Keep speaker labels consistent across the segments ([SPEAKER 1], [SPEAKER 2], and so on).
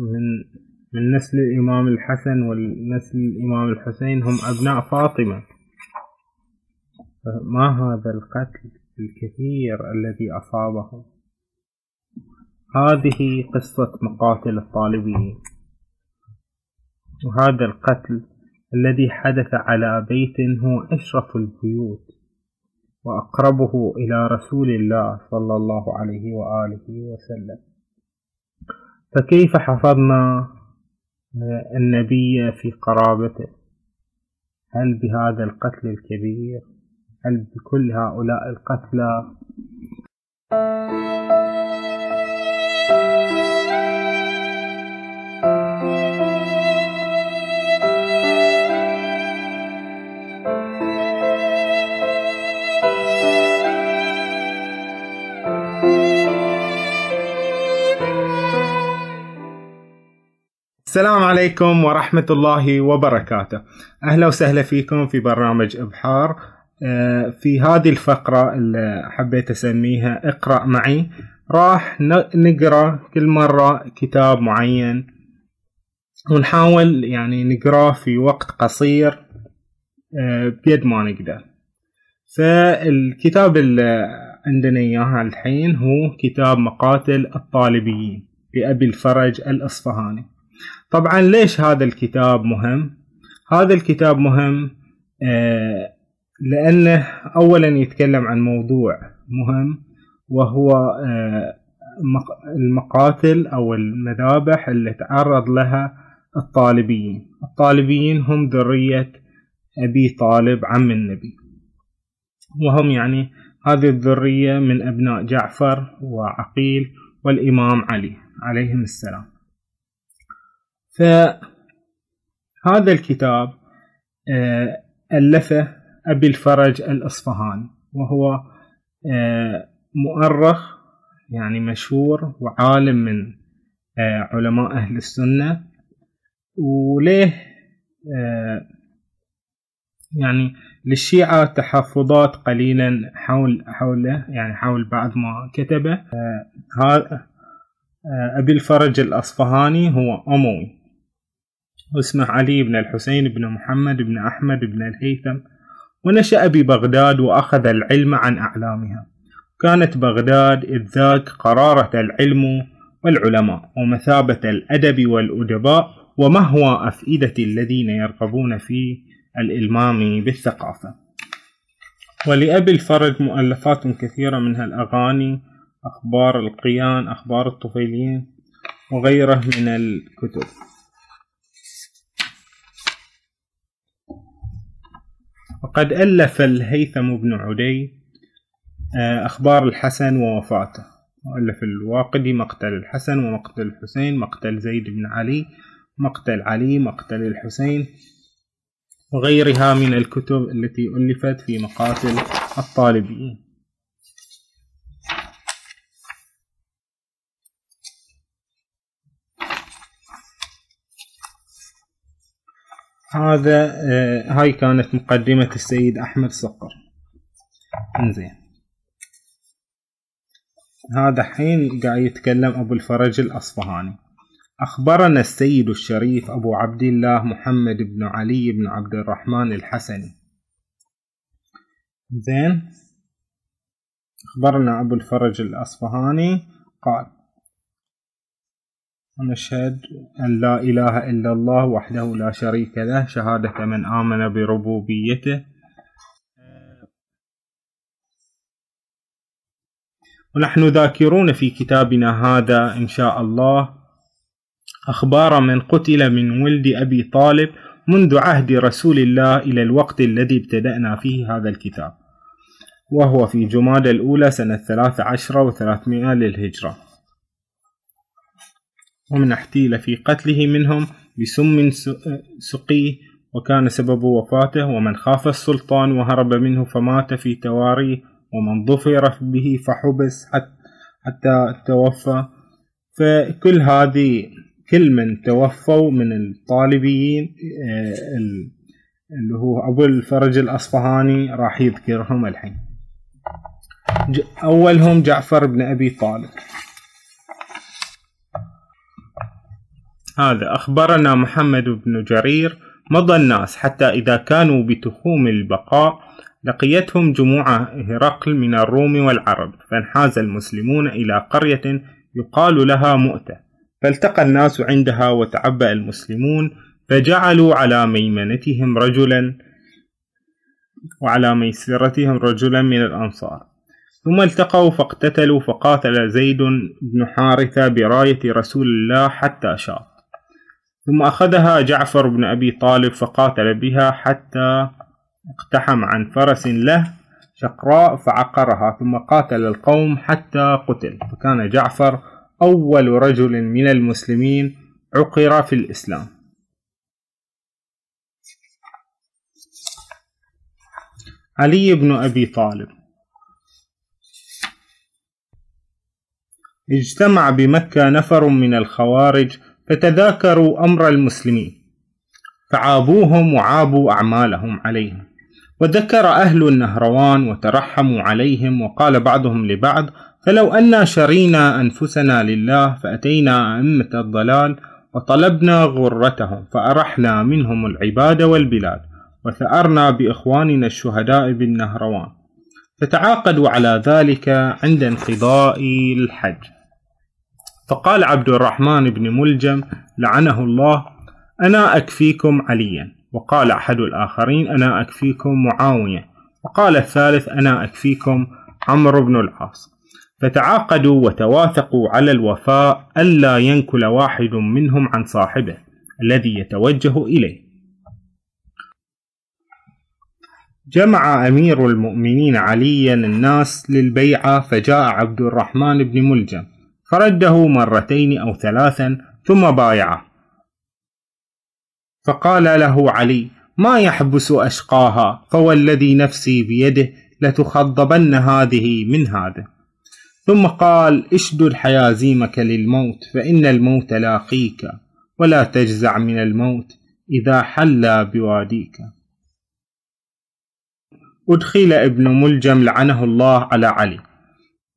[SPEAKER 1] من من نسل الإمام الحسن ونسل الإمام الحسين هم أبناء فاطمة. ما هذا القتل الكثير الذي أصابهم؟ هذه قصة مقاتل الطالبين. وهذا القتل الذي حدث على بيت هو أشرف البيوت وأقربه إلى رسول الله صلى الله عليه وآله وسلم. فكيف حفظنا النبي في قرابته؟ هل بهذا القتل الكبير؟ هل بكل هؤلاء القتلى؟ السلام عليكم ورحمة الله وبركاته. أهلا وسهلا فيكم في برنامج إبحار. آه، في هذه الفقرة اللي حبيت أسميها اقرأ معي راح نقرأ كل مرة كتاب معين ونحاول يعني نقرأه في وقت قصير آه، بيد ما نقدر. فالكتاب اللي عندنا إياه الحين هو كتاب مقاتل الطالبيين لأبي الفرج الأصفهاني. طبعا ليش هذا الكتاب مهم؟ هذا الكتاب مهم آه، لأنه أولا يتكلم عن موضوع مهم وهو آه، المقاتل أو المذابح اللي تعرض لها الطالبيين. الطالبيين هم ذرية أبي طالب عم النبي. وهم يعني هذه الذرية من أبناء جعفر وعقيل والإمام علي عليهم السلام. فهذا الكتاب آه، ألفه أبي الفرج الأصفهاني وهو آه، مؤرخ يعني مشهور وعالم من آه، علماء أهل السنة وليه يعني للشيعة تحفظات قليلا حول حوله يعني حول بعض ما كتبه. أبي الفرج الأصفهاني هو أموي. واسمه علي بن الحسين بن محمد بن أحمد بن الهيثم ونشأ ببغداد وأخذ العلم عن أعلامها. كانت بغداد إذ ذاك قرارة العلم والعلماء ومثابة الأدب والأدباء ومهوى أفئدة الذين يرغبون في الإلمام بالثقافة. ولأبي الفرج مؤلفات كثيرة منها الأغاني أخبار القيان أخبار الطفيليين وغيره من الكتب. وقد ألف الهيثم بن عدي آه، أخبار الحسن ووفاته. وألف الواقدي مقتل الحسن ومقتل الحسين مقتل زيد بن علي مقتل علي مقتل الحسين وغيرها من الكتب التي ألفت في مقاتل الطالبين. هذا آه هاي كانت مقدمة السيد أحمد صقر. إنزين. هذا حين قاعد يتكلم أبو الفرج الأصفهاني. أخبرنا السيد الشريف أبو عبد الله محمد بن علي بن عبد الرحمن الحسني. زين أخبرنا أبو الفرج الأصفهاني قال ونشهد أن لا إله إلا الله وحده لا شريك له شهادة من آمن بربوبيته. ونحن ذاكرون في كتابنا هذا إن شاء الله أخبار من قتل من ولد أبي طالب منذ عهد رسول الله إلى الوقت الذي ابتدأنا فيه هذا الكتاب وهو في جماد الأولى سنة ثلاث عشر وثلاثمائة للهجرة. ومن احتيل في قتله منهم بسم سقيه وكان سبب وفاته ومن خاف السلطان وهرب منه فمات في تواريه ومن ظفر به فحبس حتى توفى. فكل هذه كل من توفوا من الطالبيين آه، اللي هو أبو الفرج الأصفهاني راح يذكرهم الحين. أولهم جعفر بن أبي طالب. هذا أخبرنا محمد بن جرير مضى الناس حتى إذا كانوا بتخوم البقاء لقيتهم جموع هرقل من الروم والعرب فانحاز المسلمون إلى قرية يقال لها مؤتة. فالتقى الناس عندها وتعبأ المسلمون فجعلوا على ميمنتهم رجلا وعلى ميسرتهم رجلا من الأنصار. ثم التقوا فاقتتلوا فقاتل زيد بن حارثة براية رسول الله حتى شاط ثم أخذها جعفر بن أبي طالب فقاتل بها حتى اقتحم عن فرس له شقراء فعقرها ثم قاتل القوم حتى قتل. فكان جعفر أول رجل من المسلمين عقر في الإسلام. علي بن أبي طالب. اجتمع بمكة نفر من الخوارج فتذاكروا أمر المسلمين. فعابوهم وعابوا أعمالهم عليهم. وذكر أهل النهروان وترحموا عليهم وقال بعضهم لبعض فلو أنا شرينا أنفسنا لله فأتينا أئمة الضلال وطلبنا غرتهم فأرحنا منهم العباد والبلاد وثأرنا بإخواننا الشهداء بالنهروان. فتعاقدوا على ذلك عند انقضاء الحج. فقال عبد الرحمن بن ملجم لعنه الله أنا أكفيكم عليا. وقال أحد الآخرين أنا أكفيكم معاوية. وقال الثالث أنا أكفيكم عمرو بن العاص. فتعاقدوا وتواثقوا على الوفاء ألا ينكل واحد منهم عن صاحبه الذي يتوجه إليه. جمع أمير المؤمنين عليا الناس للبيعة فجاء عبد الرحمن بن ملجم. فرده مرتين أو ثلاثا ثم بايعه. فقال له علي ما يحبس أشقاها؟ فوالذي نفسي بيده لتخضبن هذه من هذا. ثم قال اشدد حيازيمك للموت فإن الموت لاقيك ولا تجزع من الموت إذا حل بواديك. أدخل ابن ملجم لعنه الله على علي.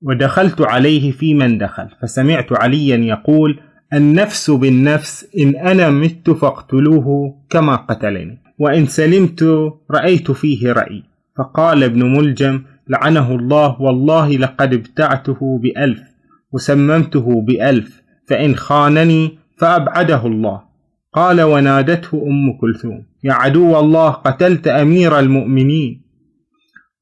[SPEAKER 1] ودخلت عليه في من دخل فسمعت عليا يقول النفس بالنفس إن أنا مت فاقتلوه كما قتلني وإن سلمت رأيت فيه رأي فقال ابن ملجم لعنه الله والله لقد ابتعته بألف وسممته بألف فإن خانني فأبعده الله. قال ونادته أم كلثوم يا عدو الله قتلت أمير المؤمنين.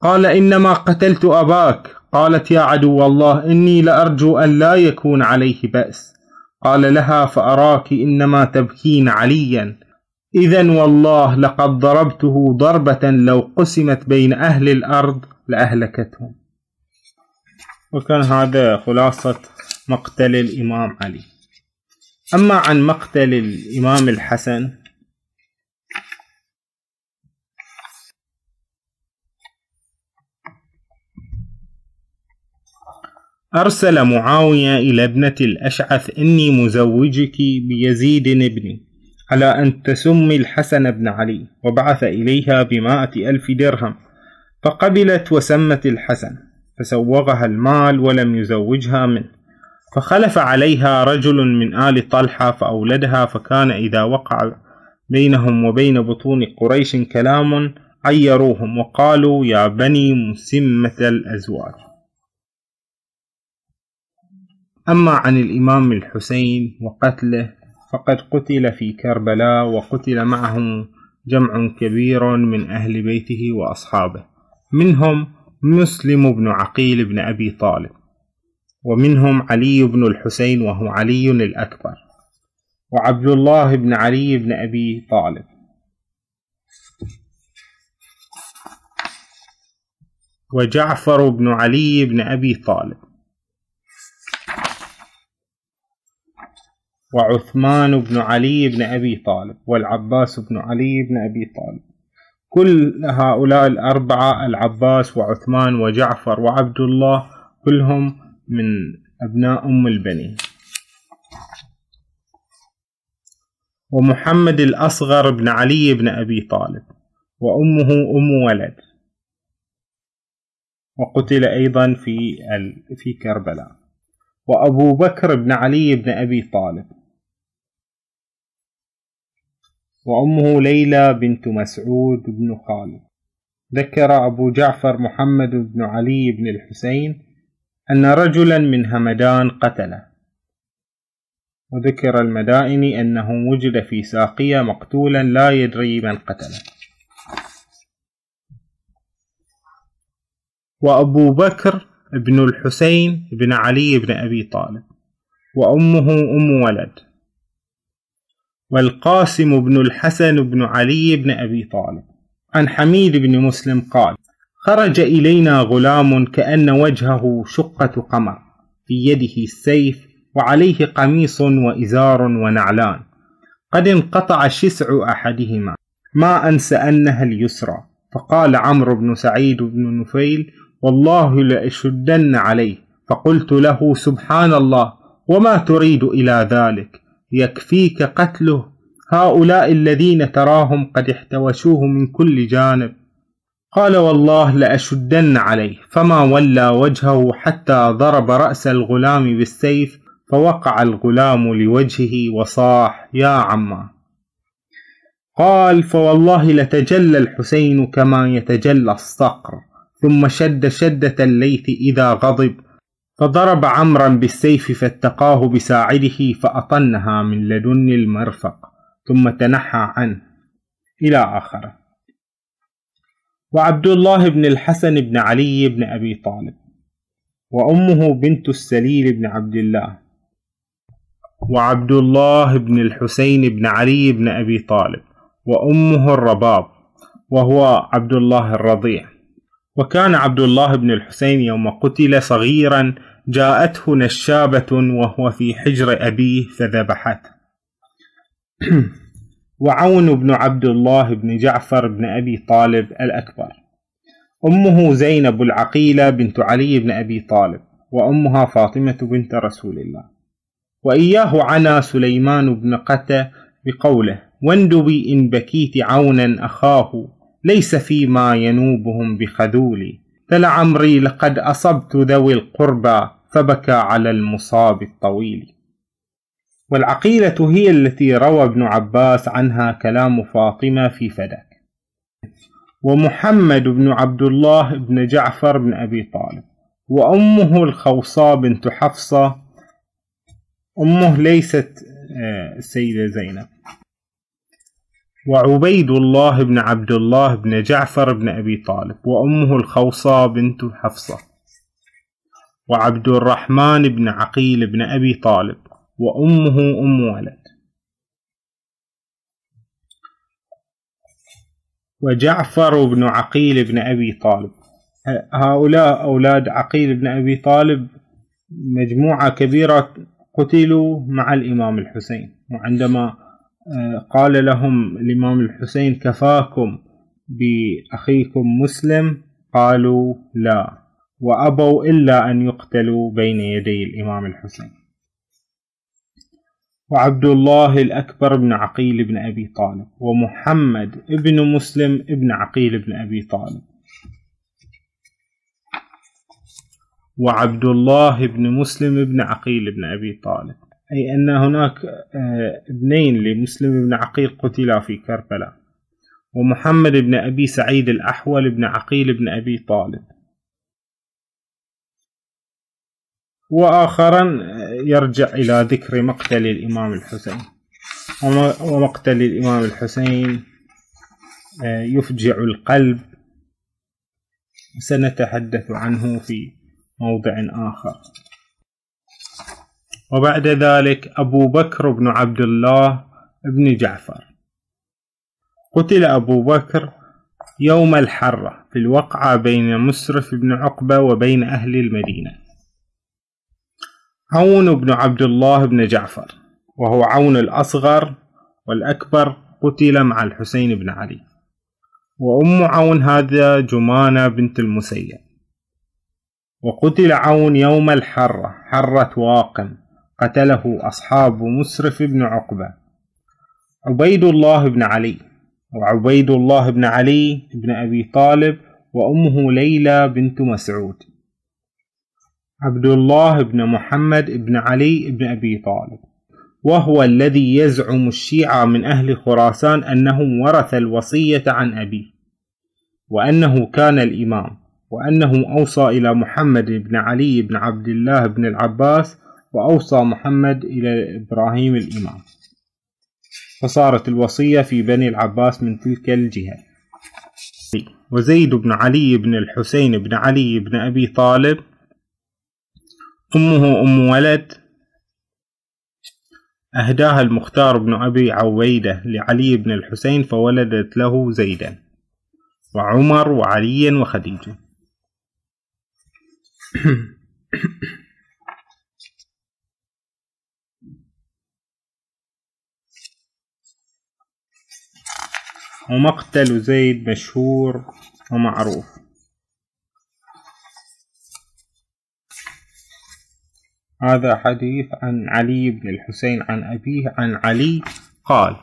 [SPEAKER 1] قال إنما قتلت أباك قالت يا عدو الله إني لأرجو أن لا يكون عليه بأس. قال لها فأراك إنما تبكين عليا. إذا والله لقد ضربته ضربة لو قسمت بين أهل الأرض لأهلكتهم. وكان هذا خلاصة مقتل الإمام علي. أما عن مقتل الإمام الحسن أرسل معاوية إلى ابنة الأشعث إني مزوجك بيزيد ابني على أن تسمي الحسن بن علي وبعث إليها بمائة ألف درهم فقبلت وسمت الحسن فسوغها المال ولم يزوجها منه فخلف عليها رجل من آل طلحة فأولدها فكان إذا وقع بينهم وبين بطون قريش كلام عيروهم وقالوا يا بني مسمة الأزواج. أما عن الإمام الحسين وقتله فقد قتل في كربلاء وقتل معه جمع كبير من أهل بيته وأصحابه منهم مسلم بن عقيل بن أبي طالب ومنهم علي بن الحسين وهو علي الأكبر وعبد الله بن علي بن أبي طالب. وجعفر بن علي بن أبي طالب. وعثمان بن علي بن أبي طالب والعباس بن علي بن أبي طالب. كل هؤلاء الأربعة العباس وعثمان وجعفر وعبد الله كلهم من أبناء أم البنين. ومحمد الأصغر بن علي بن أبي طالب وأمه أم ولد. وقتل أيضا في في كربلاء. وأبو بكر بن علي بن أبي طالب وأمه ليلى بنت مسعود بن خالد. ذكر أبو جعفر محمد بن علي بن الحسين أن رجلا من همدان قتله. وذكر المدائن أنه وجد في ساقية مقتولا لا يدري من قتله. وأبو بكر بن الحسين بن علي بن أبي طالب. وأمه أم ولد. والقاسم بن الحسن بن علي بن أبي طالب. عن حميد بن مسلم قال خرج إلينا غلام كأن وجهه شقة قمر في يده السيف وعليه قميص وإزار ونعلان. قد انقطع شسع أحدهما. ما أنسى أنها اليسرى. فقال عمرو بن سعيد بن نفيل والله لأشدن عليه. فقلت له سبحان الله وما تريد إلى ذلك؟ يكفيك قتله. هؤلاء الذين تراهم قد احتوشوه من كل جانب. قال والله لأشدن عليه. فما ولى وجهه حتى ضرب رأس الغلام بالسيف فوقع الغلام لوجهه وصاح يا عما. قال فوالله لتجلى الحسين كما يتجلى الصقر. ثم شد شدة الليث إذا غضب. فضرب عمرا بالسيف فاتقاه بساعده فأطنها من لدن المرفق ثم تنحى عنه إلى آخره. وعبد الله بن الحسن بن علي بن أبي طالب وأمه بنت السليل بن عبد الله وعبد الله بن الحسين بن علي بن أبي طالب وأمه الرباب وهو عبد الله الرضيع. وكان عبد الله بن الحسين يوم قتل صغيرا جاءته نشابة وهو في حجر أبيه فذبحته. وعون بن عبد الله بن جعفر بن أبي طالب الأكبر. أمه زينب العقيلة بنت علي بن أبي طالب وأمها فاطمة بنت رسول الله. وإياه عنا سليمان بن قتة بقوله واندبي إن بكيت عونا أخاه ليس فيما ينوبهم بخذول. فلعمري لقد أصبت ذوي القربى فبكى على المصاب الطويل. والعقيلة هي التي روى ابن عباس عنها كلام فاطمة في فدك ومحمد بن عبد الله بن جعفر بن أبي طالب. وأمه الخوصاء بنت حفصة. أمه ليست آه، السيدة زينب. وعبيد الله بن عبد الله بن جعفر بن أبي طالب وأمه الخوصاء بنت حفصة وعبد الرحمن بن عقيل بن أبي طالب وأمه أم ولد. وجعفر بن عقيل بن أبي طالب. هؤلاء أولاد عقيل بن أبي طالب مجموعة كبيرة قتلوا مع الإمام الحسين وعندما قال لهم الإمام الحسين كفاكم بأخيكم مسلم؟ قالوا لا. وأبوا إلا أن يقتلوا بين يدي الإمام الحسين. وعبد الله الأكبر بن عقيل بن أبي طالب ومحمد ابن مسلم ابن عقيل بن أبي طالب. وعبد الله بن مسلم بن عقيل بن أبي طالب. أي أن هناك آه، ابنين لمسلم بن عقيل قتلا في كربلاء ومحمد بن أبي سعيد الأحول بن عقيل بن أبي طالب. وآخرا يرجع إلى ذكر مقتل الإمام الحسين. ومقتل الإمام الحسين آه، يفجع القلب. سنتحدث عنه في موضع آخر. وبعد ذلك أبو بكر بن عبد الله بن جعفر. قتل أبو بكر يوم الحرة في الوقعة بين مسرف بن عقبة وبين أهل المدينة. عون بن عبد الله بن جعفر وهو عون الأصغر والأكبر قتل مع الحسين بن علي. وأم عون هذا جمانة بنت المسيب. وقتل عون يوم الحرة حرة واقم قتله أصحاب مسرف بن عقبة. عبيد الله بن علي وعبيد الله بن علي بن أبي طالب وأمه ليلى بنت مسعود. عبد الله بن محمد بن علي بن أبي طالب. وهو الذي يزعم الشيعة من أهل خراسان أنه ورث الوصية عن أبيه وأنه كان الإمام وأنه أوصى إلى محمد بن علي بن عبد الله بن العباس وأوصى محمد إلى إبراهيم الإمام. فصارت الوصية في بني العباس من تلك الجهة. وزيد بن علي بن الحسين بن علي بن أبي طالب أمه أم ولد أهداها المختار بن أبي عويدة لعلي بن الحسين فولدت له زيدا وعمر وعليا وخديجة. ومقتل زيد مشهور ومعروف. هذا حديث عن علي بن الحسين عن أبيه عن علي قال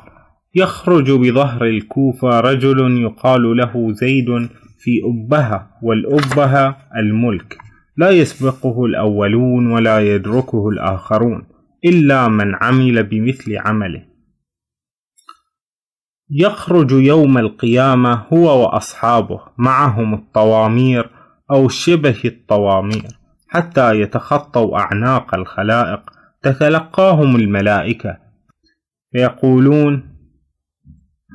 [SPEAKER 1] يخرج بظهر الكوفة رجل يقال له زيد في أبها والأبها الملك. لا يسبقه الأولون ولا يدركه الآخرون إلا من عمل بمثل عمله. يخرج يوم القيامة هو وأصحابه معهم الطوامير أو شبه الطوامير حتى يتخطوا أعناق الخلائق تتلقاهم الملائكة. فيقولون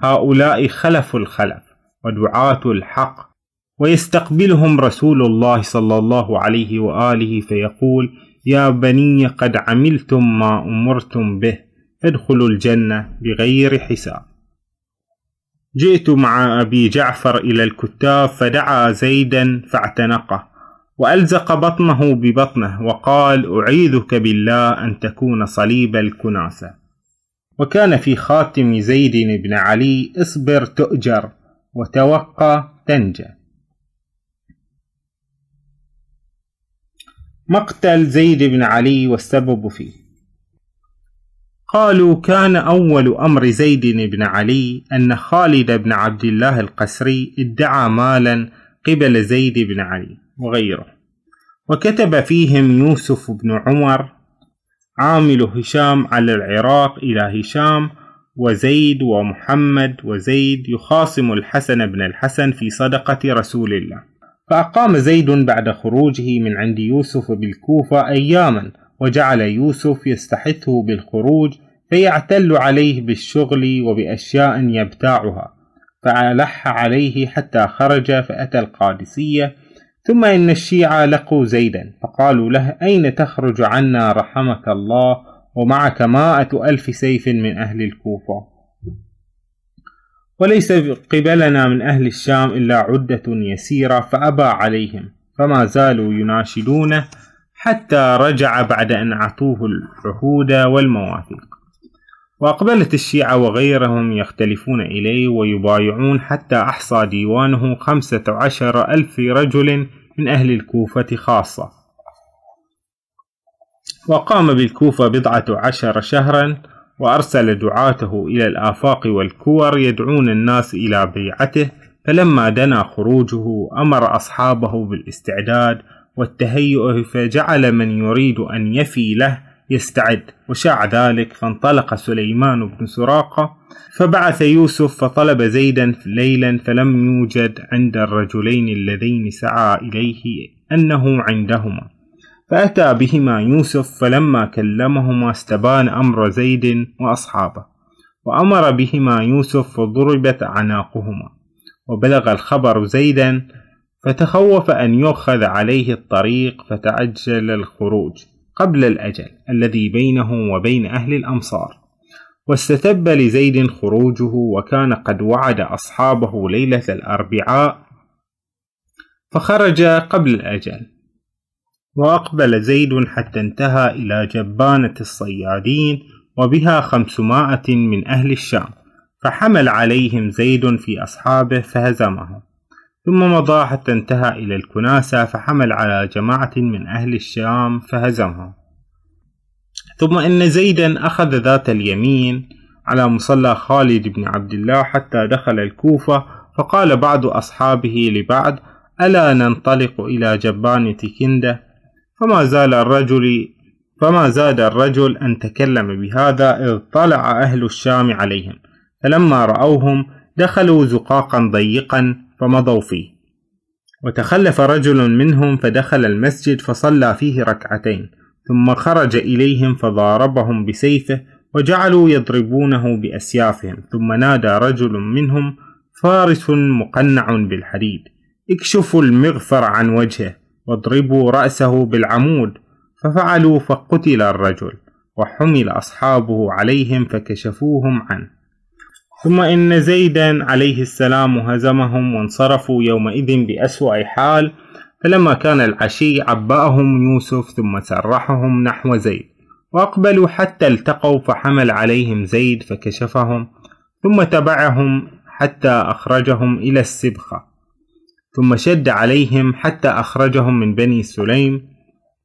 [SPEAKER 1] هؤلاء خلف الخلف ودعاة الحق. ويستقبلهم رسول الله صلى الله عليه وآله فيقول يا بني قد عملتم ما أمرتم به ادخلوا الجنة بغير حساب. جئت مع أبي جعفر إلى الكتاب فدعا زيدا فاعتنقه وألزق بطنه ببطنه وقال أعيذك بالله أن تكون صليب الكناسة. وكان في خاتم زيد بن علي اصبر تؤجر وتوقى تنجى مقتل زيد بن علي والسبب فيه. قالوا كان أول أمر زيد بن علي أن خالد بن عبد الله القسري ادعى مالا قبل زيد بن علي وغيره. وكتب فيهم يوسف بن عمر عامل هشام على العراق إلى هشام وزيد ومحمد وزيد يخاصم الحسن بن الحسن في صدقة رسول الله. فأقام زيد بعد خروجه من عند يوسف بالكوفة أياما وجعل يوسف يستحثه بالخروج فيعتل عليه بالشغل وبأشياء يبتاعها فألح عليه حتى خرج فأتى القادسية ثم إن الشيعة لقوا زيدا فقالوا له أين تخرج عنا رحمك الله ومعك مائة ألف سيف من أهل الكوفة؟ وليس قبلنا من أهل الشام إلا عدة يسيرة فأبى عليهم فما زالوا يناشدونه حتى رجع بعد أن أعطوه العهود والمواثيق. وأقبلت الشيعة وغيرهم يختلفون إليه ويبايعون حتى أحصى ديوانه خمسة عشر ألف رجل من أهل الكوفة خاصة. وقام بالكوفة بضعة عشر شهرا وأرسل دعاته إلى الآفاق والكور يدعون الناس إلى بيعته فلما دنا خروجه أمر أصحابه بالاستعداد والتهيؤ فجعل من يريد أن يفي له يستعد. وشاع ذلك فانطلق سليمان بن سراقة فبعث يوسف فطلب زيدا ليلا فلم يوجد عند الرجلين اللذين سعى إليه أنه عندهما. فأتى بهما يوسف فلما كلمهما استبان أمر زيد وأصحابه وأمر بهما يوسف فضربت أعناقهما وبلغ الخبر زيدا فتخوف أن يؤخذ عليه الطريق فتعجل الخروج قبل الأجل الذي بينه وبين أهل الأمصار. واستتب لزيد خروجه وكان قد وعد أصحابه ليلة الأربعاء فخرج قبل الأجل. وأقبل زيد حتى انتهى إلى جبانة الصيادين وبها خمسمائة من أهل الشام فحمل عليهم زيد في أصحابه فهزمهم. ثم مضى حتى انتهى إلى الكناسة فحمل على جماعة من أهل الشام فهزمهم. ثم إن زيدا أخذ ذات اليمين على مصلى خالد بن عبد الله حتى دخل الكوفة فقال بعض أصحابه لبعض ألا ننطلق إلى جبانة كندة فما زال الرجل فما زاد الرجل أن تكلم بهذا إذ طلع أهل الشام عليهم. فلما رأوهم دخلوا زقاقا ضيقا فمضوا فيه. وتخلف رجل منهم فدخل المسجد فصلى فيه ركعتين ثم خرج إليهم فضاربهم بسيفه وجعلوا يضربونه بأسيافهم ثم نادى رجل منهم فارس مقنع بالحديد اكشفوا المغفر عن وجهه واضربوا رأسه بالعمود. ففعلوا فقتل الرجل وحمل أصحابه عليهم فكشفوهم عنه. ثم إن زيدا عليه السلام هزمهم وانصرفوا يومئذ بأسوأ حال فلما كان العشي عبأهم يوسف ثم سرحهم نحو زيد وأقبلوا حتى التقوا فحمل عليهم زيد فكشفهم ثم تبعهم حتى أخرجهم إلى السبخة ثم شد عليهم حتى أخرجهم من بني سليم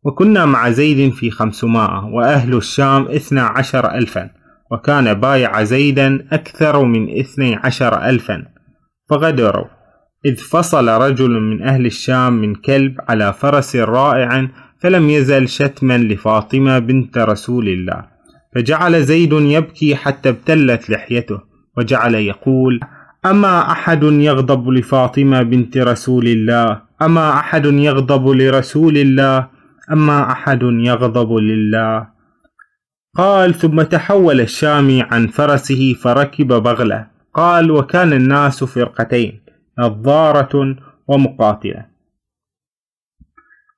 [SPEAKER 1] وكنا مع زيد في خمسمائة وأهل الشام اثنا عشر ألفا. وكان بايع زيدا أكثر من اثني عشر ألفا. فغدروا. إذ فصل رجل من أهل الشام من كلب على فرس رائع فلم يزل شتما لفاطمة بنت رسول الله. فجعل زيد يبكي حتى ابتلت لحيته وجعل يقول أما أحد يغضب لفاطمة بنت رسول الله؟ أما أحد يغضب لرسول الله؟ أما أحد يغضب لله؟ قال ثم تحول الشامي عن فرسه فركب بغلة. قال وكان الناس فرقتين نظارة ومقاتلة.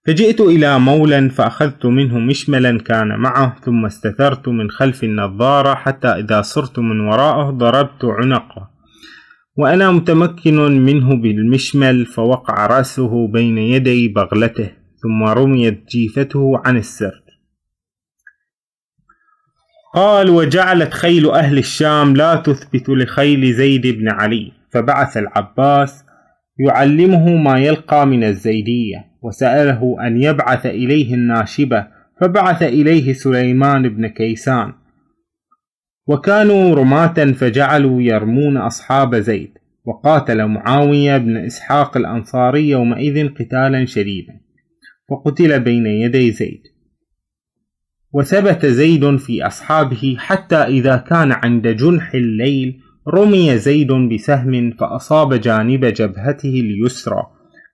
[SPEAKER 1] فجئت إلى مولى فأخذت منه مشملا كان معه ثم استثرت من خلف النظارة حتى إذا صرت من وراءه ضربت عنقه. وأنا متمكن منه بالمشمل فوقع رأسه بين يدي بغلته ثم رميت جيفته عن السرد قال وجعلت خيل أهل الشام لا تثبت لخيل زيد بن علي. فبعث العباس يعلمه ما يلقى من الزيدية وسأله أن يبعث إليه الناشبة. فبعث إليه سليمان بن كيسان. وكانوا رماة فجعلوا يرمون أصحاب زيد. وقاتل معاوية بن إسحاق الأنصاري يومئذ قتالا شديدا. فقتل بين يدي زيد. وثبت زيد في أصحابه حتى إذا كان عند جنح الليل رمي زيد بسهم فأصاب جانب جبهته اليسرى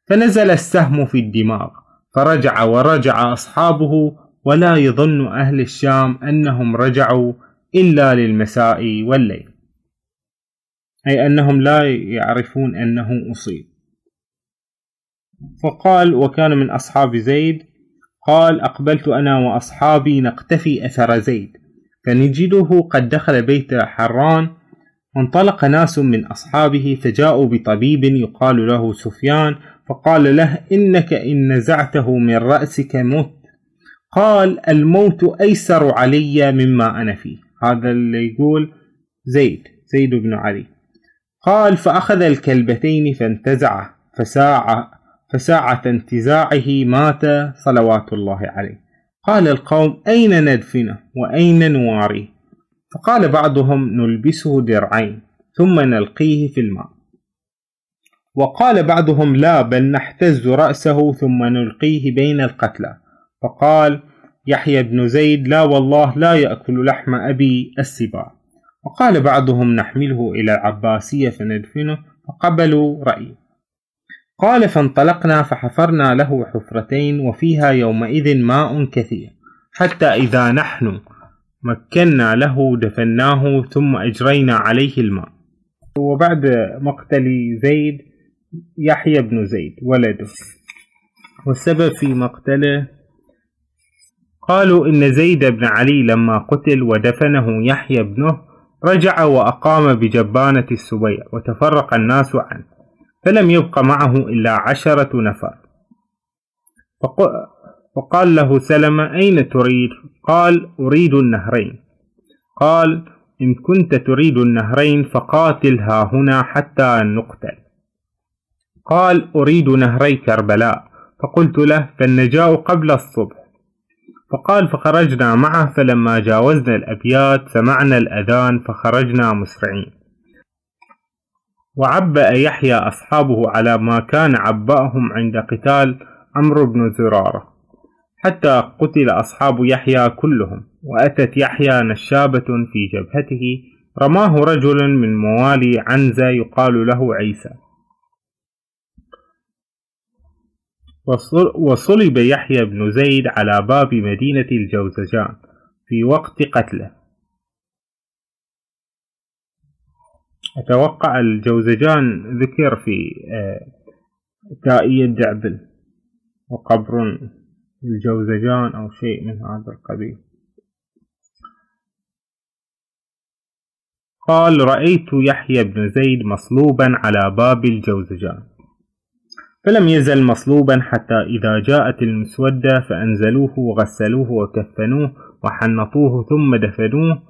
[SPEAKER 1] فنزل السهم في الدماغ فرجع ورجع أصحابه ولا يظن أهل الشام أنهم رجعوا إلا للمساء والليل. أي أنهم لا يعرفون أنه أصيب. فقال وكان من أصحاب زيد قال أقبلت أنا وأصحابي نقتفي أثر زيد. فنجده قد دخل بيت حران وانطلق ناس من أصحابه فجاءوا بطبيب يقال له سفيان فقال له إنك إن نزعته من رأسك مت قال الموت أيسر علي مما أنا فيه. هذا اللي يقول زيد زيد بن علي. قال فأخذ الكلبتين فانتزعه فساعة فساعة انتزاعه مات صلوات الله عليه. قال القوم أين ندفنه وأين نواريه فقال بعضهم نلبسه درعين ثم نلقيه في الماء. وقال بعضهم لا بل نحتز رأسه ثم نلقيه بين القتلى. فقال يحيى بن زيد لا والله لا يأكل لحم أبي السباع. وقال بعضهم نحمله إلى العباسية فندفنه فقبلوا رأيه. قال فانطلقنا فحفرنا له حفرتين وفيها يومئذ ماء كثير حتى إذا نحن مكنا له دفناه ثم أجرينا عليه الماء. وبعد مقتل زيد يحيى بن زيد ولده. والسبب في مقتله قالوا إن زيد بن علي لما قتل ودفنه يحيى ابنه رجع وأقام بجبانة السبيع وتفرق الناس عنه. فلم يبق معه إلا عشرة نفر. فقال له سلمة أين تريد؟ قال أريد النهرين. قال إن كنت تريد النهرين فقاتل ها هنا حتى نقتل. قال أريد نهري كربلاء. فقلت له فالنجاء قبل الصبح. فقال فخرجنا معه. فلما جاوزنا الأبيات سمعنا الأذان فخرجنا مسرعين. وعبأ يحيى أصحابه على ما كان عبأهم عند قتال عمرو بن زرارة. حتى قتل أصحاب يحيى كلهم وأتت يحيى نشابة في جبهته. رماه رجل من موالي عنزة يقال له عيسى. وصلب يحيى بن زيد على باب مدينة الجوزجان في وقت قتله. أتوقع الجوزجان ذكر في آه، تائية دعبل وقبر الجوزجان أو شيء من هذا القبيل. قال رأيت يحيى بن زيد مصلوبا على باب الجوزجان فلم يزل مصلوبا حتى إذا جاءت المسودة فأنزلوه وغسلوه وكفنوه وحنطوه ثم دفنوه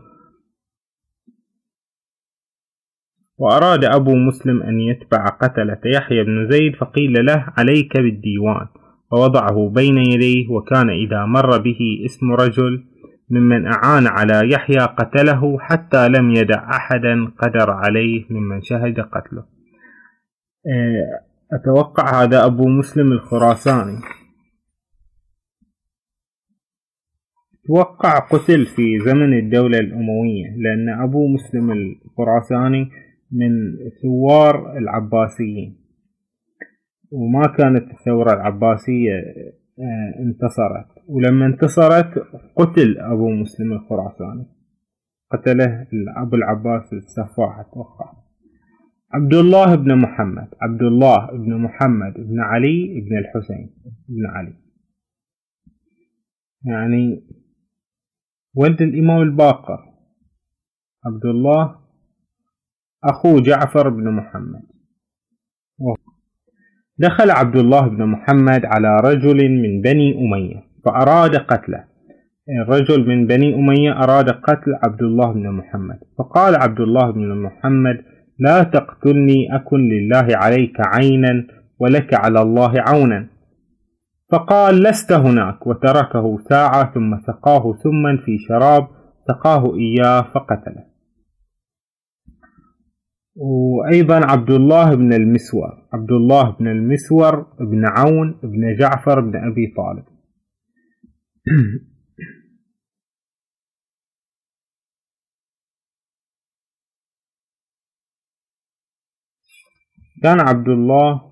[SPEAKER 1] وأراد أبو مسلم أن يتبع قتلة يحيى بن زيد فقيل له عليك بالديوان. فوضعه بين يديه وكان إذا مر به اسم رجل ممن أعان على يحيى قتله حتى لم يدع أحدا قدر عليه ممن شهد قتله. آه، أتوقع هذا أبو مسلم الخراساني. توقع قتل في زمن الدولة الأموية لأن أبو مسلم الخراساني من ثوار العباسيين. وما كانت الثورة العباسية آه، انتصرت. ولما انتصرت قتل أبو مسلم الخراساني. قتله أبو العباس السفاح أتوقع. عبد الله بن محمد. عبد الله بن محمد بن علي بن الحسين بن علي. يعني ولد الإمام الباقر. عبد الله أخو جعفر بن محمد. دخل عبد الله بن محمد على رجل من بني أمية فأراد قتله. الرجل من بني أمية أراد قتل عبد الله بن محمد فقال عبد الله بن محمد لا تقتلني أكن لله عليك عينا ولك على الله عونا. فقال لست هناك. وتركه ساعة ثم سقاه ثما في شراب سقاه إياه فقتله. وأيضا عبد الله بن المسور عبد الله بن المسور بن عون بن جعفر بن أبي طالب. كان عبد الله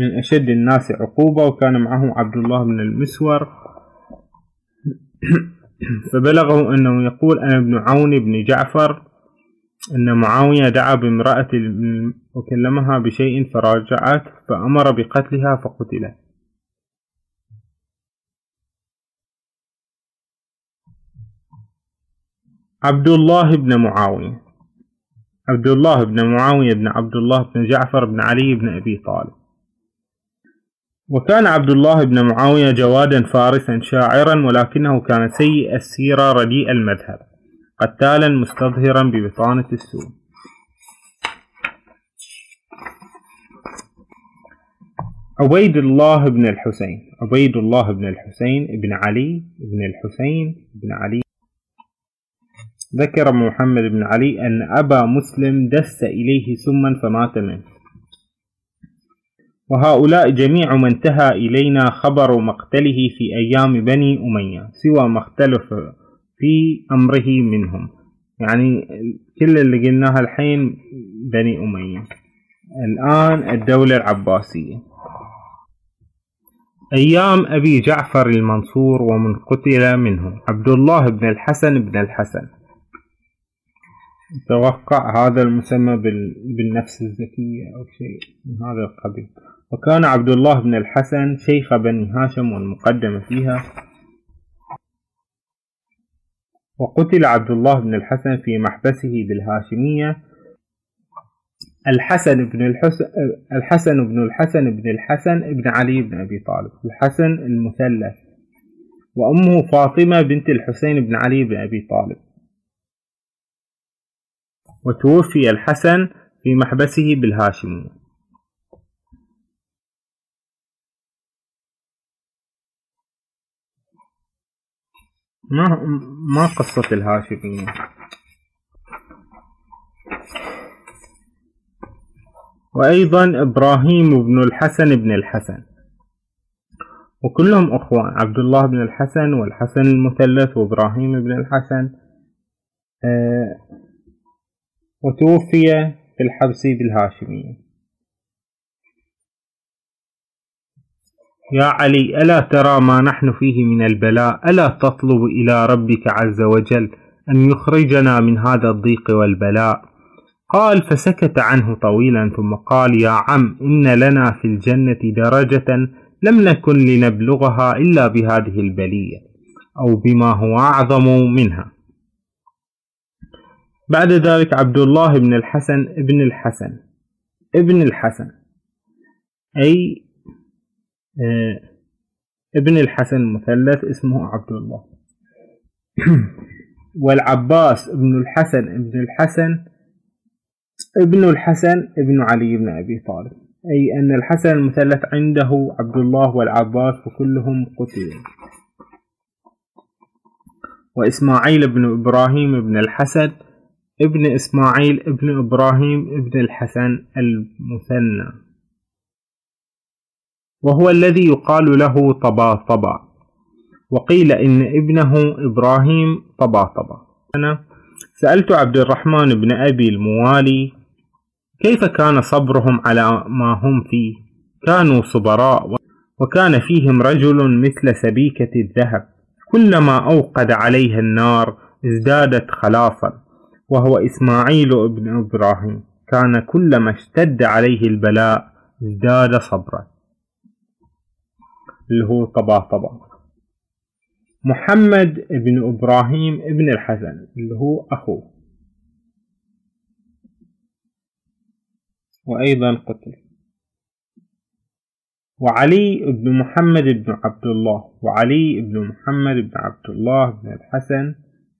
[SPEAKER 1] من أشد الناس عقوبة وكان معه عبد الله بن المسور. فبلغه أنه يقول أنا ابن عون بن جعفر. أن معاوية دعا بامرأة وكلمها بشيء فراجعت فأمر بقتلها فقتلت عبد الله بن معاوية. عبد الله بن معاوية بن عبد الله بن جعفر بن علي بن أبي طالب. وكان عبد الله بن معاوية جوادا فارسا شاعرا ولكنه كان سيء السيرة رديء المذهب. قتالا مستظهرا ببطانة السوء. عبيد الله بن الحسين عبيد الله بن الحسين بن علي بن الحسين بن علي. ذكر محمد بن علي أن أبا مسلم دس إليه سما فمات منه. وهؤلاء جميع من انتهى إلينا خبر مقتله في أيام بني أمية سوى ما اختلف في أمره منهم. يعني كل اللي قلناها الحين بني أمية. الآن الدولة العباسية. أيام أبي جعفر المنصور ومن قتل منهم. عبد الله بن الحسن بن الحسن. توقع هذا المسمى بالنفس الزكية أو شيء من هذا القبيل. وكان عبد الله بن الحسن شيخ بني هاشم والمقدم فيها. وقتل عبد الله بن الحسن في محبسه بالهاشمية. الحسن بن الحسن الحسن بن الحسن بن الحسن بن علي بن أبي طالب الحسن المثلث. وأمه فاطمة بنت الحسين بن علي بن أبي طالب. وتوفي الحسن في محبسه بالهاشمية. ما ما قصة الهاشمية وأيضا إبراهيم بن الحسن بن الحسن. وكلهم أخوان عبد الله بن الحسن والحسن المثلث وإبراهيم بن الحسن. آه، وتوفي في الحبس بالهاشمية يا علي ألا ترى ما نحن فيه من البلاء؟ ألا تطلب إلى ربك عز وجل أن يخرجنا من هذا الضيق والبلاء؟ قال فسكت عنه طويلا ثم قال يا عم إن لنا في الجنة درجة لم نكن لنبلغها إلا بهذه البلية أو بما هو أعظم منها. بعد ذلك عبد الله بن الحسن ابن الحسن ابن الحسن أي ابن الحسن المثلث اسمه عبد الله. والعباس ابن الحسن ابن الحسن ابن الحسن ابن علي بن أبي طالب. أي أن الحسن المثلث عنده عبد الله والعباس وكلهم قتلوا وإسماعيل بن إبراهيم بن الحسن ابن إسماعيل ابن إبراهيم ابن الحسن المثنى. وهو الذي يقال له طباطبا وقيل إن ابنه إبراهيم طباطبا أنا سألت عبد الرحمن بن أبي الموالي كيف كان صبرهم على ما هم فيه. كانوا صبراء وكان فيهم رجل مثل سبيكة الذهب. كلما أوقد عليها النار ازدادت خلاصا وهو إسماعيل ابن إبراهيم. كان كلما اشتد عليه البلاء ازداد صبرا. اللي هو طباطبة محمد بن إبراهيم ابن الحسن اللي هو أخوه. وأيضا قتل. وعلي بن محمد بن عبد الله. وعلي بن محمد بن عبد الله بن الحسن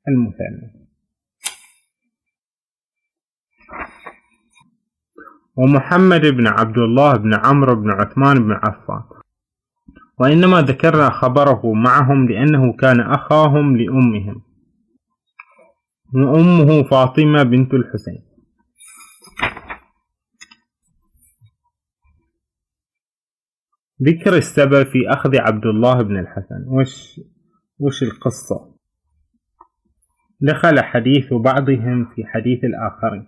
[SPEAKER 1] المثنى. ومحمد بن عبد الله بن عمرو بن عثمان بن عفان. وإنما ذكرنا خبره معهم لأنه كان أخاهم لأمهم. وأمه فاطمة بنت الحسين. ذكر السبب في أخذ عبد الله بن الحسن. وش, وش القصة؟ دخل حديث بعضهم في حديث الآخرين.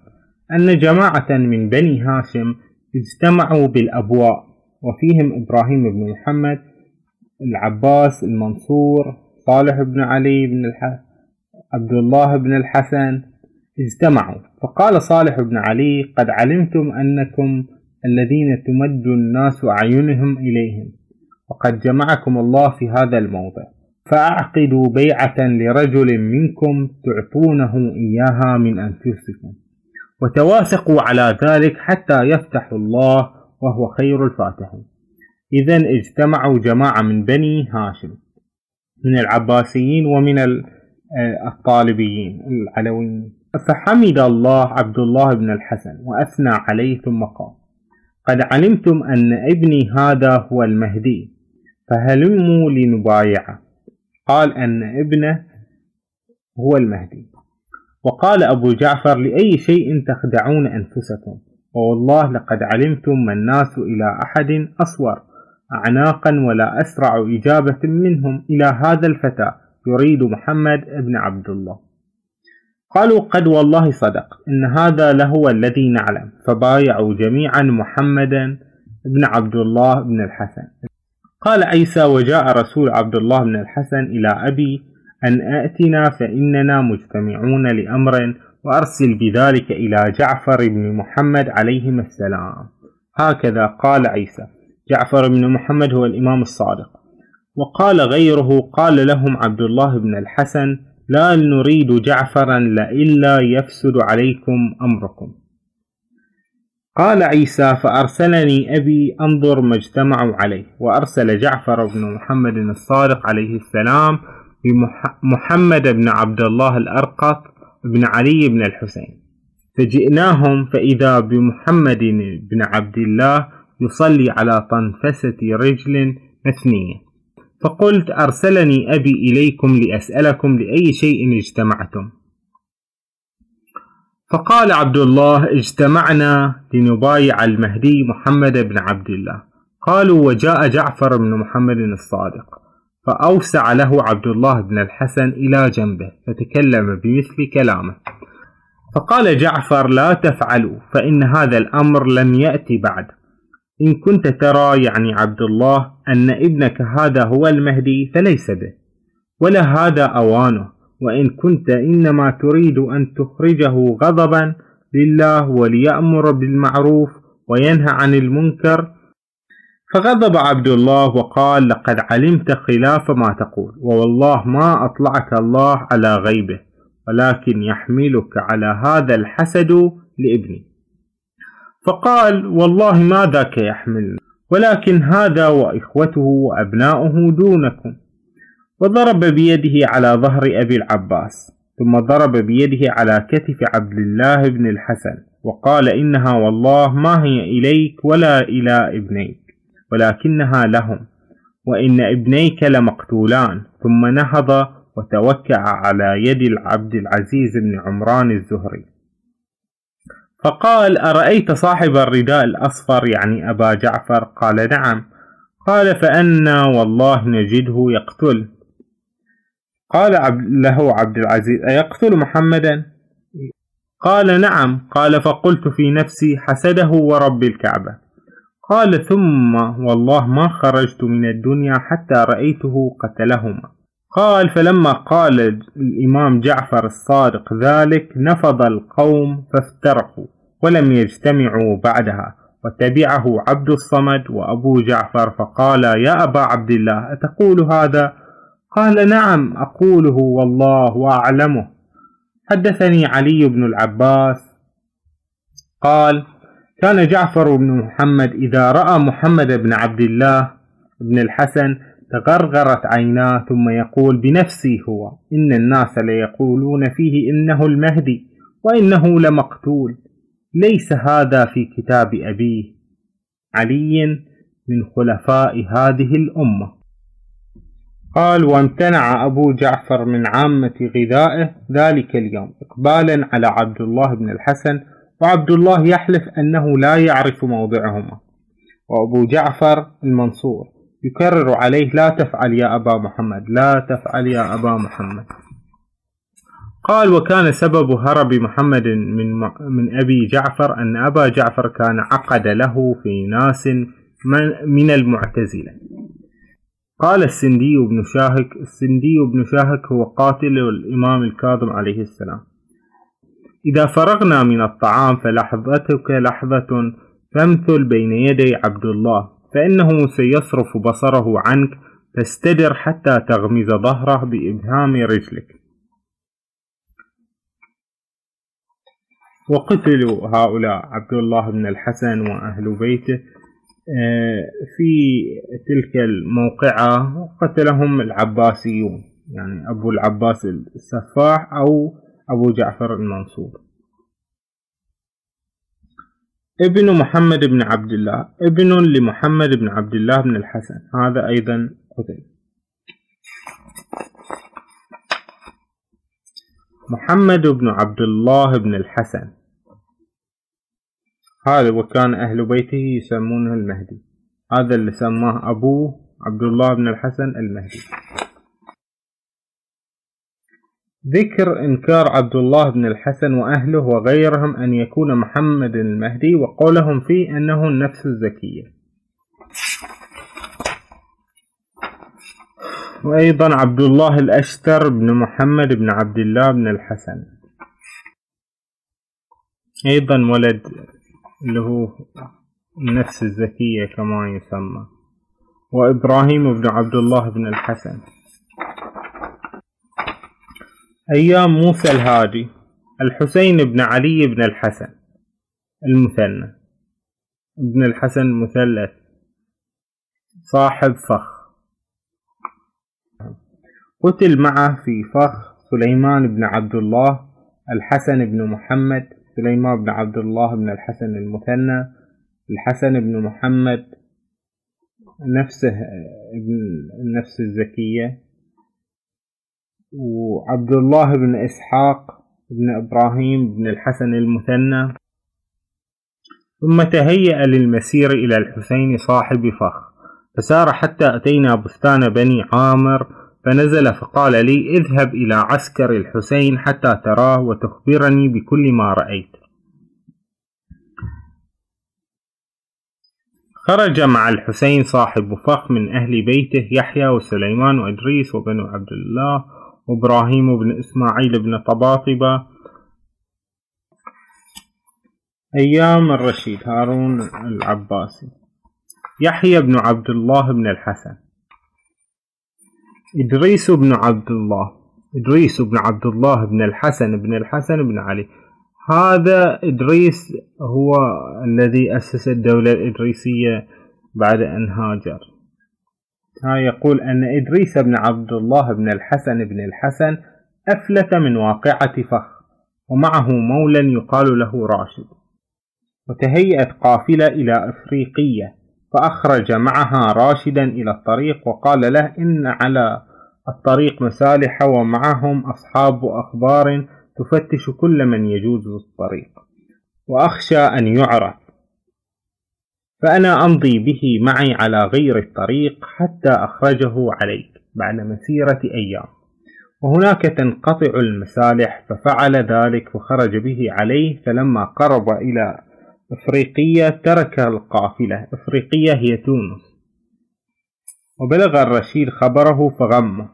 [SPEAKER 1] أن جماعة من بني هاشم اجتمعوا بالأبواء وفيهم إبراهيم بن محمد العباس المنصور صالح بن علي بن الح... عبد الله بن الحسن اجتمعوا. فقال صالح بن علي قد علمتم أنكم الذين تمد الناس أعينهم إليهم وقد جمعكم الله في هذا الموضع فأعقدوا بيعة لرجل منكم تعطونه إياها من أنفسكم وتواثقوا على ذلك حتى يفتح الله وهو خير الفاتحين. إذا اجتمعوا جماعة من بني هاشم من العباسيين ومن الطالبيين العلويين. فحمد الله عبد الله بن الحسن وأثنى عليه ثم قال قد علمتم أن ابني هذا هو المهدي فهلموا لنبايعه. قال أن ابنه هو المهدي. وقال أبو جعفر لأي شيء تخدعون أنفسكم؟ ووالله لقد علمتم ما الناس إلى أحد أصور. أعناقا ولا أسرع إجابة منهم إلى هذا الفتى يريد محمد بن عبد الله. قالوا قد والله صدق إن هذا لهو الذي نعلم فبايعوا جميعا محمدا بن عبد الله بن الحسن. قال عيسى وجاء رسول عبد الله بن الحسن إلى أبي أن آتنا فإننا مجتمعون لأمر وأرسل بذلك إلى جعفر بن محمد عليهما السلام. هكذا قال عيسى. جعفر بن محمد هو الإمام الصادق. وقال غيره قال لهم عبد الله بن الحسن لا نريد جعفرا لئلا يفسد عليكم أمركم. قال عيسى فأرسلني أبي أنظر ما اجتمعوا عليه. وأرسل جعفر بن محمد الصادق عليه السلام بمحمد بن عبد الله الأرقط بن علي بن الحسين. فجئناهم فإذا بمحمد بن عبد الله يصلي على طنفسة رجل مثنية فقلت أرسلني أبي إليكم لأسألكم لأي شيء اجتمعتم. فقال عبد الله اجتمعنا لنبايع المهدي محمد بن عبد الله. قالوا وجاء جعفر بن محمد الصادق. فأوسع له عبد الله بن الحسن إلى جنبه فتكلم بمثل كلامه. فقال جعفر لا تفعلوا فإن هذا الأمر لم يأتي بعد. إن كنت ترى يعني عبد الله أن ابنك هذا هو المهدي فليس به ولا هذا أوانه وإن كنت إنما تريد أن تخرجه غضبا لله وليأمر بالمعروف وينهى عن المنكر. فغضب عبد الله وقال لقد علمت خلاف ما تقول ووالله ما أطلعك الله على غيبه ولكن يحملك على هذا الحسد لابني. فقال والله ما ذاك يحمل ولكن هذا وإخوته وأبناؤه دونكم. وضرب بيده على ظهر أبي العباس ثم ضرب بيده على كتف عبد الله بن الحسن وقال إنها والله ما هي إليك ولا إلى ابنيك ولكنها لهم وإن ابنيك لمقتولان. ثم نهض وتوكع على يد العبد العزيز بن عمران الزهري. فقال أرأيت صاحب الرداء الأصفر؟ يعني أبا جعفر. قال نعم. قال فأنا والله نجده يقتل. قال له عبد العزيز أيقتل محمدا؟ قال نعم. قال فقلت في نفسي حسده ورب الكعبة. قال ثم والله ما خرجت من الدنيا حتى رأيته قتلهما. قال فلما قال الإمام جعفر الصادق ذلك نفض القوم فافترقوا. ولم يجتمعوا بعدها. وتبعه عبد الصمد وأبو جعفر فقال يا أبا عبد الله أتقول هذا؟ قال نعم أقوله والله وأعلمه حدثني علي بن العباس قال كان جعفر بن محمد إذا رأى محمد بن عبد الله بن الحسن تغرغرت عيناه ثم يقول بنفسي هو إن الناس ليقولون فيه إنه المهدي وإنه لمقتول. ليس هذا في كتاب أبيه علي من خلفاء هذه الأمة. قال وامتنع أبو جعفر من عامة غذائه ذلك اليوم إقبالا على عبد الله بن الحسن وعبد الله يحلف أنه لا يعرف موضعهما. وأبو جعفر المنصور يكرر عليه لا تفعل يا أبا محمد لا تفعل يا أبا محمد. قال وكان سبب هرب محمد من, من أبي جعفر أن أبا جعفر كان عقد له في ناس من المعتزلة. قال السندي بن شاهك السندي بن شاهك هو قاتل الإمام الكاظم عليه السلام. إذا فرغنا من الطعام فلحظتك لحظة فامثل بين يدي عبد الله فإنه سيصرف بصره عنك فاستدر حتى تغمز ظهره بإبهام رجلك. وقتلوا هؤلاء عبد الله بن الحسن وأهل بيته آه، في تلك الموقعة قتلهم العباسيون يعني أبو العباس السفاح أو أبو جعفر المنصور. ابن محمد بن عبد الله ابن لمحمد بن عبد الله بن الحسن هذا أيضا قتل. محمد بن عبد الله بن الحسن هذا وكان أهل بيته يسمونه المهدي. هذا اللي سماه أبوه عبد الله بن الحسن المهدي. ذكر إنكار عبد الله بن الحسن وأهله وغيرهم أن يكون محمد المهدي وقولهم فيه أنه النفس الزكية. وأيضا عبد الله الأشتر بن محمد بن عبد الله بن الحسن. أيضا ولد اللي هو النفس الزكية كما يسمى. وإبراهيم بن عبد الله بن الحسن. أيام موسى الهادي الحسين بن علي بن الحسن المثنى. ابن الحسن المثلث صاحب فخ. قتل معه في فخ سليمان بن عبد الله الحسن بن محمد سليمان بن عبد الله بن الحسن المثنى الحسن بن محمد نفسه ابن النفس الزكية وعبد الله بن إسحاق بن إبراهيم بن الحسن المثنى. ثم تهيأ للمسير إلى الحسين صاحب فخ فسار حتى أتينا بستان بني عامر فنزل فقال لي اذهب إلى عسكر الحسين حتى تراه وتخبرني بكل ما رأيت. خرج مع الحسين صاحب فخ من أهل بيته يحيى وسليمان وإدريس وبنو عبد الله وإبراهيم بن إسماعيل بن طباطبة. أيام الرشيد هارون العباسي. يحيى بن عبد الله بن الحسن. إدريس بن عبد الله إدريس بن عبد الله بن الحسن بن الحسن بن علي. هذا إدريس هو الذي أسس الدولة الإدريسية بعد أن هاجر. ها يقول أن إدريس بن عبد الله بن الحسن بن الحسن أفلت من واقعة فخ ومعه مولى يقال له راشد. وتهيأت قافلة إلى أفريقية. فأخرج معها راشدا إلى الطريق وقال له إن على الطريق مسالح ومعهم أصحاب أخبار تفتش كل من يجوز الطريق. وأخشى أن يعرف فأنا أمضي به معي على غير الطريق حتى أخرجه عليك بعد مسيرة أيام. وهناك تنقطع المسالح ففعل ذلك وخرج به عليه فلما قرب إلى إفريقية ترك القافلة. إفريقية هي تونس. وبلغ الرشيد خبره فغمه.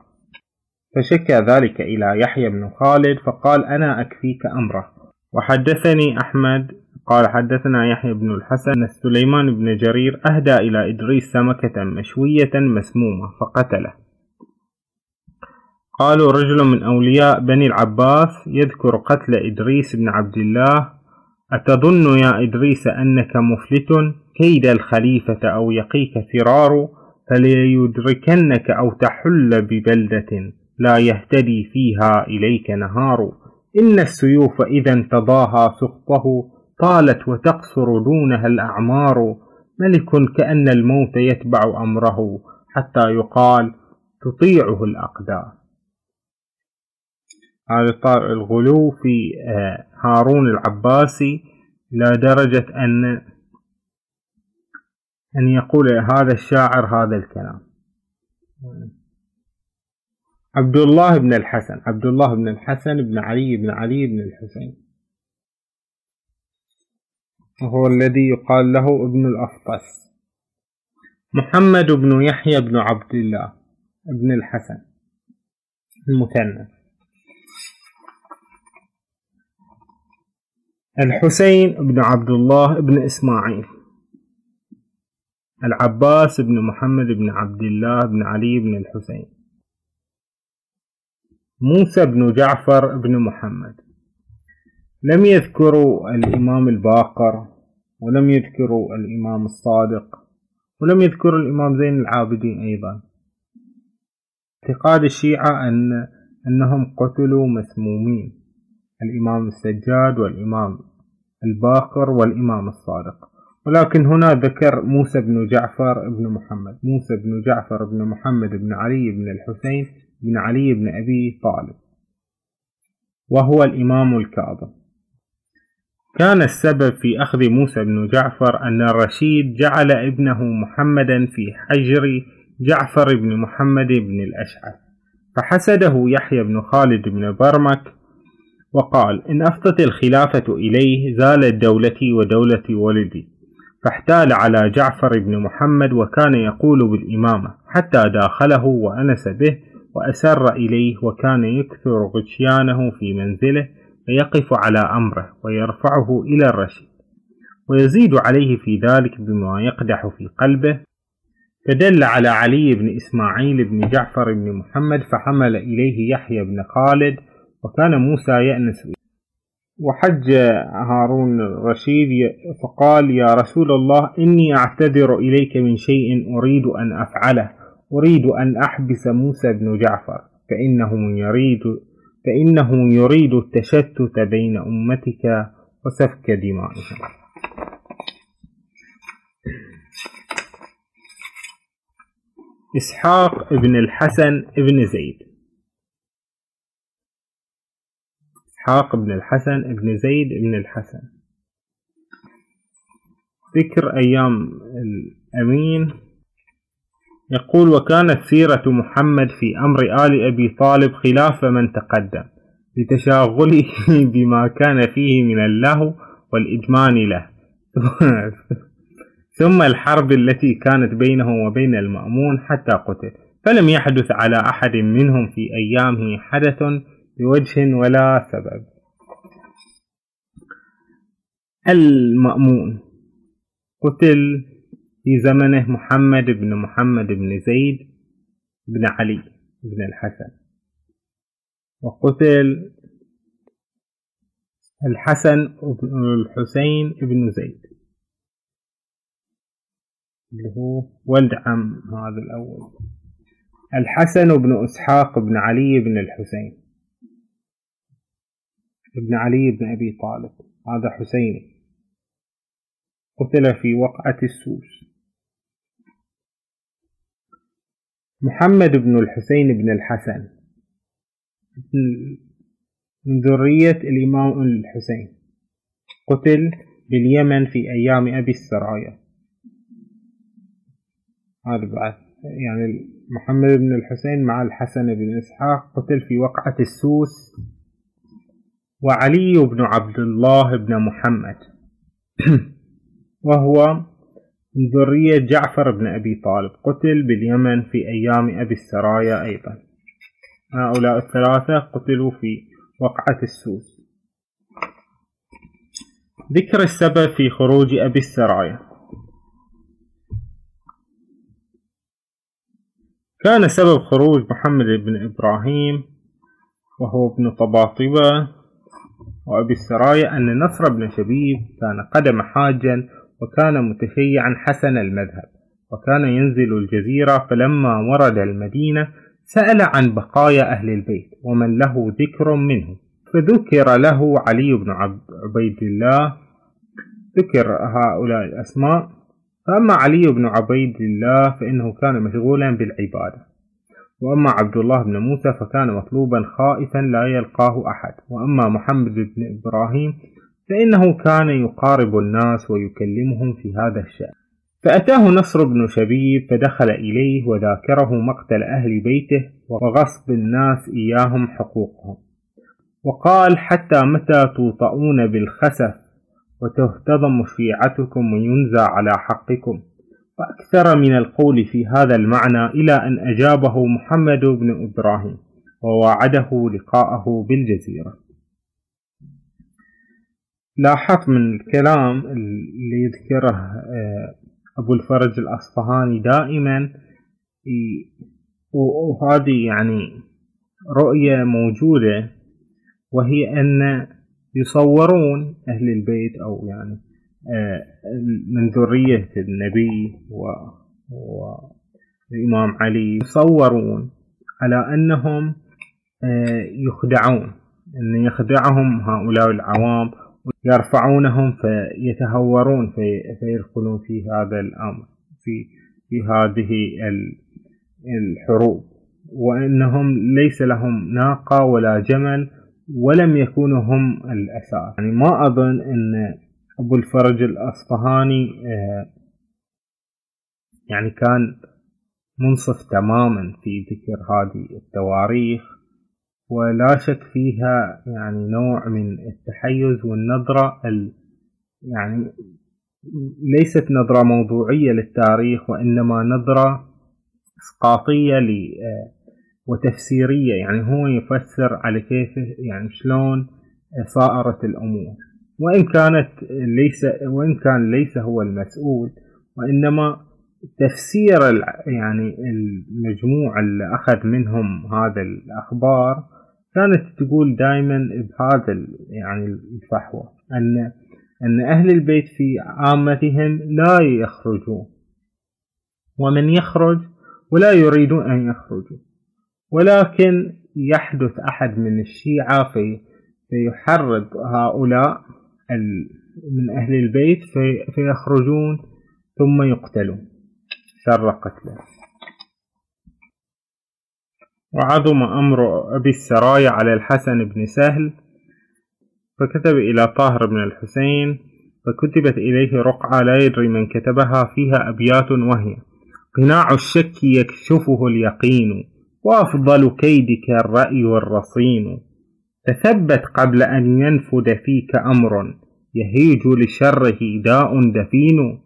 [SPEAKER 1] فشكى ذلك إلى يحيى بن خالد فقال أنا أكفيك أمره. وحدثني أحمد. قال حدثنا يحيى بن الحسن أن سليمان بن جرير أهدى إلى إدريس سمكة مشوية مسمومة فقتله. قالوا رجل من أولياء بني العباس يذكر قتل إدريس بن عبد الله أتظن يا إدريس أنك مفلت؟ كيد الخليفة أو يقيك فرار فليدركنك أو تحل ببلدة لا يهتدي فيها إليك نهار. إن السيوف إذا انتضاها سقطه طالت وتقصر دونها الأعمار. ملك كأن الموت يتبع أمره حتى يقال تطيعه الأقدار. هذا الغلو في آه، هارون العباسي إلى درجة أن أن يقول هذا الشاعر هذا الكلام. عبد الله بن الحسن عبد الله بن الحسن بن علي بن علي بن الحسين. وهو الذي يقال له ابن الأفطس. محمد بن يحيى بن عبد الله بن الحسن المثنى. الحسين بن عبد الله بن إسماعيل العباس بن محمد بن عبد الله بن علي بن الحسين موسى بن جعفر بن محمد. لم يذكروا الإمام الباقر ولم يذكروا الإمام الصادق ولم يذكروا الإمام زين العابدين أيضا. اعتقاد الشيعة أن أنهم قتلوا مسمومين. الإمام السجاد والإمام الباقر والإمام الصادق. ولكن هنا ذكر موسى بن جعفر بن محمد. موسى بن جعفر بن محمد بن علي بن الحسين بن علي بن أبي طالب. وهو الإمام الكاظم. كان السبب في أخذ موسى بن جعفر أن الرشيد جعل ابنه محمدا في حجر جعفر بن محمد بن الأشعث. فحسده يحيى بن خالد بن برمك وقال إن أفضت الخلافة إليه زالت دولتي ودولة ولدي فاحتال على جعفر بن محمد وكان يقول بالإمامة حتى داخله وأنس به وأسر إليه وكان يكثر غشيانه في منزله فيقف على أمره ويرفعه إلى الرشيد ويزيد عليه في ذلك بما يقدح في قلبه فدل على علي بن إسماعيل بن جعفر بن محمد فحمل إليه يحيى بن خالد وكان موسى يأنس وحج هارون الرشيد فقال يا رسول الله إني أعتذر إليك من شيء أريد أن أفعله. أريد أن أحبس موسى بن جعفر. فإنه يريد فإنه يريد التشتت بين أمتك وسفك دمائهم إسحاق بن الحسن بن زيد. إسحاق بن الحسن بن زيد بن الحسن. ذكر أيام الأمين يقول وكانت سيرة محمد في أمر آل أبي طالب خلاف من تقدم لتشاغله بما كان فيه من اللهو والإدمان له. ثم الحرب التي كانت بينه وبين المأمون حتى قتل فلم يحدث على أحد منهم في أيامه حدث بوجه ولا سبب. المأمون. قتل في زمنه محمد بن محمد بن زيد بن علي بن الحسن. وقتل الحسن بن الحسين بن زيد. اللي هو ولد عم هذا الأول. الحسن بن إسحاق بن علي بن الحسين. ابن علي بن أبي طالب. هذا حسيني. قتل في وقعة السوس. محمد بن الحسين بن الحسن. من ذرية الإمام الحسين. قتل باليمن في أيام أبي السرايا. هذا بعد. يعني محمد بن الحسين مع الحسن بن إسحاق قتل في وقعة السوس. وعلي بن عبد الله بن محمد. وهو من ذرية جعفر بن أبي طالب قتل باليمن في أيام أبي السرايا أيضا. هؤلاء الثلاثة قتلوا في وقعة السوس ذكر السبب في خروج أبي السرايا. كان سبب خروج محمد بن إبراهيم وهو ابن طباطبة وأبي السرايا أن نصر بن شبيب كان قدم حاجا وكان متشيعا حسن المذهب وكان ينزل الجزيرة فلما ورد المدينة سأل عن بقايا أهل البيت ومن له ذكر منه. فذكر له علي بن عبيد الله ذكر هؤلاء الأسماء. فأما علي بن عبيد الله فإنه كان مشغولا بالعبادة. وأما عبد الله بن موسى فكان مطلوبا خائفا لا يلقاه أحد. وأما محمد بن إبراهيم فإنه كان يقارب الناس ويكلمهم في هذا الشأن. فأتاه نصر بن شبيب فدخل إليه وذاكره مقتل أهل بيته وغصب الناس إياهم حقوقهم. وقال حتى متى توطؤون بالخسف وتهتضم شيعتكم وينزى على حقكم؟ وأكثر من القول في هذا المعنى إلى أن أجابه محمد بن إبراهيم وواعده لقاءه بالجزيرة. لاحظت من الكلام اللي يذكره آه، أبو الفرج الأصفهاني دائما وهذه يعني رؤية موجودة وهي أن يصورون أهل البيت أو يعني آه، من ذرية النبي والإمام علي يصورون على أنهم آه، يخدعون أن يخدعهم هؤلاء العوام يرفعونهم فيتهورون في فيدخلون في هذا الأمر في في هذه الحروب. وأنهم ليس لهم ناقة ولا جمل ولم يكونوا هم الأساس. يعني ما أظن أن أبو الفرج الأصفهاني آه، يعني كان منصف تماما في ذكر هذه التواريخ ولا شك فيها يعني نوع من التحيز والنظرة ال يعني ليست نظرة موضوعية للتاريخ وإنما نظرة إسقاطية آه، وتفسيرية يعني هو يفسر على كيف يعني شلون صائرت الأمور. وإن كانت ليس وإن كان ليس هو المسؤول وإنما تفسير يعني المجموع اللي أخذ منهم هذا الأخبار كانت تقول دائما بهذا يعني الفحوى أن أن أهل البيت في عامتهم لا يخرجون. ومن يخرج ولا يريدون أن يخرجوا. ولكن يحدث أحد من الشيعة في فيحرض هؤلاء من أهل البيت في فيخرجون ثم يقتلون. شر قتله وعظم أمر أبي السرايا على الحسن بن سهل فكتب إلى طاهر بن الحسين فكتبت إليه رقعة لا يدري من كتبها فيها أبيات وهي قناع الشك يكشفه اليقين وأفضل كيدك الرأي والرصين. تثبت قبل أن ينفد فيك أمر يهيج لشره داء دفين.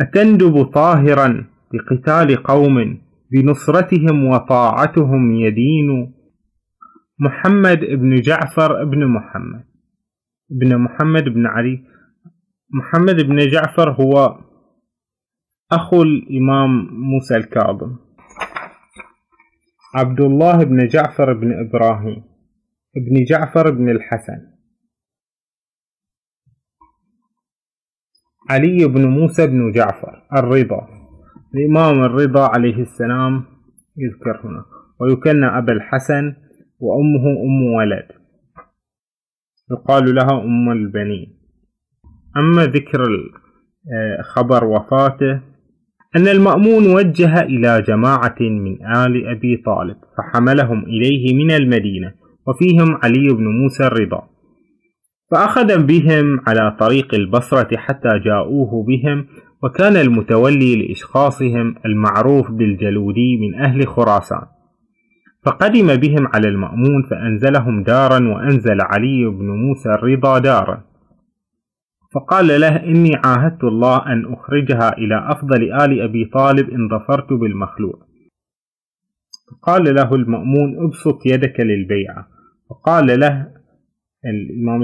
[SPEAKER 1] أتندب طاهرا لقتال قوم بنصرتهم وطاعتهم يدين. محمد بن جعفر بن محمد بن محمد بن علي. محمد بن جعفر هو أخو الإمام موسى الكاظم. عبد الله بن جعفر بن إبراهيم. بن جعفر بن الحسن. علي بن موسى بن جعفر الرضا. الإمام الرضا عليه السلام يذكر هنا. ويكنى أبا الحسن وأمه أم ولد. يقال لها أم البنين. أما ذكر آه، خبر وفاته أن المأمون وجه إلى جماعة من آل أبي طالب فحملهم إليه من المدينة. وفيهم علي بن موسى الرضا. فأخذ بهم على طريق البصرة حتى جاءوه بهم وكان المتولي لإشخاصهم المعروف بالجلودي من أهل خراسان. فقدم بهم على المأمون فأنزلهم دارا وأنزل علي بن موسى الرضا دارا. فقال له إني عاهدت الله أن أخرجها إلى أفضل آل أبي طالب إن ظفرت بالمخلوع. فقال له المأمون ابسط يدك للبيعة. فقال له الإمام,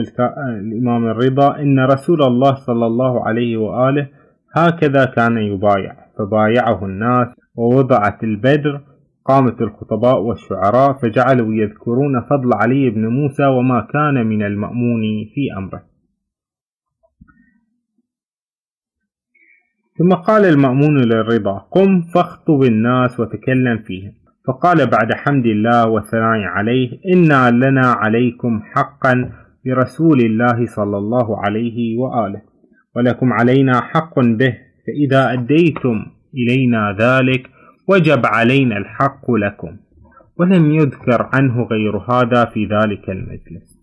[SPEAKER 1] الإمام الرضا إن رسول الله صلى الله عليه وآله هكذا كان يبايع فبايعه الناس ووضعت البدر قامت الخطباء والشعراء فجعلوا يذكرون فضل علي بن موسى وما كان من المأمون في أمره. ثم قال المأمون للرضا قم فاخطب الناس وتكلم فيهم. فقال بعد حمد الله والثناء عليه إنا لنا عليكم حقا برسول الله صلى الله عليه وآله ولكم علينا حق به فإذا أديتم إلينا ذلك وجب علينا الحق لكم. ولم يذكر عنه غير هذا في ذلك المجلس.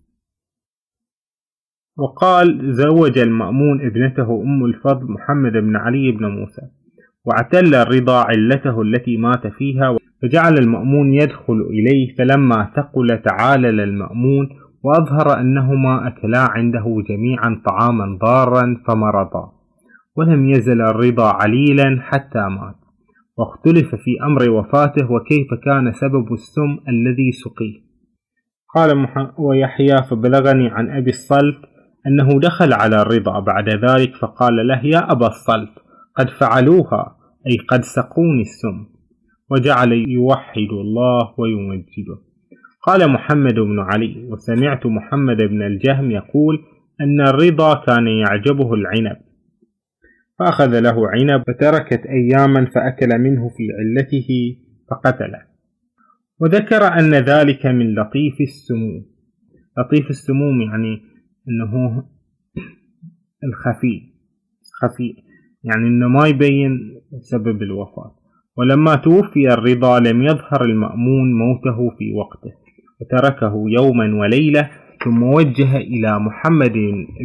[SPEAKER 1] وقال زوج المأمون ابنته أم الفضل محمد بن علي بن موسى واعتل الرضا علته التي مات فيها فجعل المأمون يدخل إليه فلما ثقل تعالل المأمون وأظهر أنهما أكلا عنده جميعا طعاما ضارا فمرضا ولم يزل الرضا عليلا حتى مات. واختلف في أمر وفاته وكيف كان سبب السم الذي سقيه. قال ويحيى فبلغني عن أبي الصلت أنه دخل على الرضا بعد ذلك فقال له يا أبا الصلت قد فعلوها أي قد سقوني السم. وجعل يوحد الله ويمجده قال محمد بن علي وسمعت محمد بن الجهم يقول أن الرضا كان يعجبه العنب. فأخذ له عنب فتركت أياما فأكل منه في علته فقتله. وذكر أن ذلك من لطيف السموم لطيف السموم يعني أنه الخفي خفي يعني أنه ما يبين سبب الوفاة. ولما توفي الرضا لم يظهر المأمون موته في وقته وتركه يوما وليلة ثم وجه إلى محمد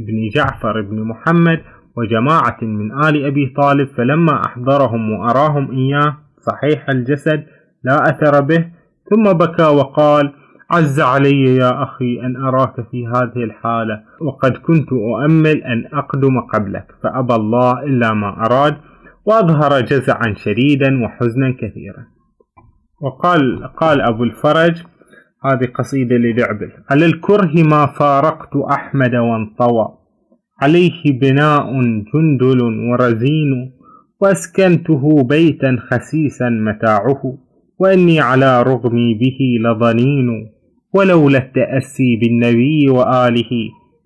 [SPEAKER 1] بن جعفر بن محمد وجماعة من آل أبي طالب فلما أحضرهم وأراهم إياه صحيح الجسد لا أثر به ثم بكى وقال عز علي يا أخي أن أراك في هذه الحالة وقد كنت أؤمل أن أقدم قبلك فأبى الله إلا ما أراد وأظهر جزعا شديدا وحزنا كثيرا. وقال قال أبو الفرج هذه قصيدة لدعبل على الكره ما فارقت أحمد وانطوى. عليه بناء جندل ورزين وأسكنته بيتا خسيسا متاعه. وإني على رغمي به لضنين ولولا التأسي بالنبي وآله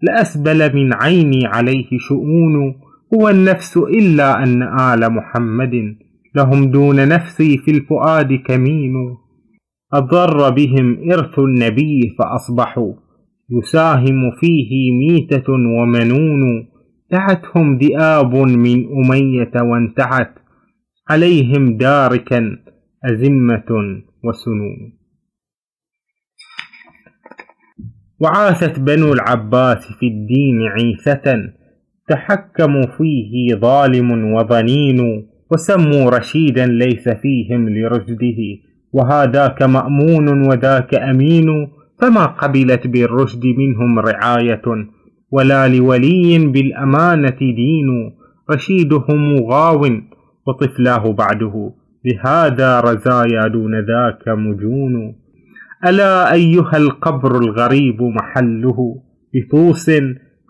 [SPEAKER 1] لأسبل من عيني عليه شؤون. هو النفس إلا أن آل محمد. لهم دون نفسي في الفؤاد كمين. أضر بهم إرث النبي فأصبحوا. يساهم فيه ميتة ومنون. دعتهم ذئاب من أمية وانتعت. عليهم داركا أزمة وسنون. وعاثت بنو العباس في الدين عيثة. تحكموا فيه ظالم وظنين وسموا رشيدا ليس فيهم لرشده وهذاك مأمون وذاك أمين فما قبلت بالرشد منهم رعاية ولا لولي بالأمانة دين رشيدهم غاو وطفلاه بعده بهذا رزايا دون ذاك مجون. ألا أيها القبر الغريب محله بطوس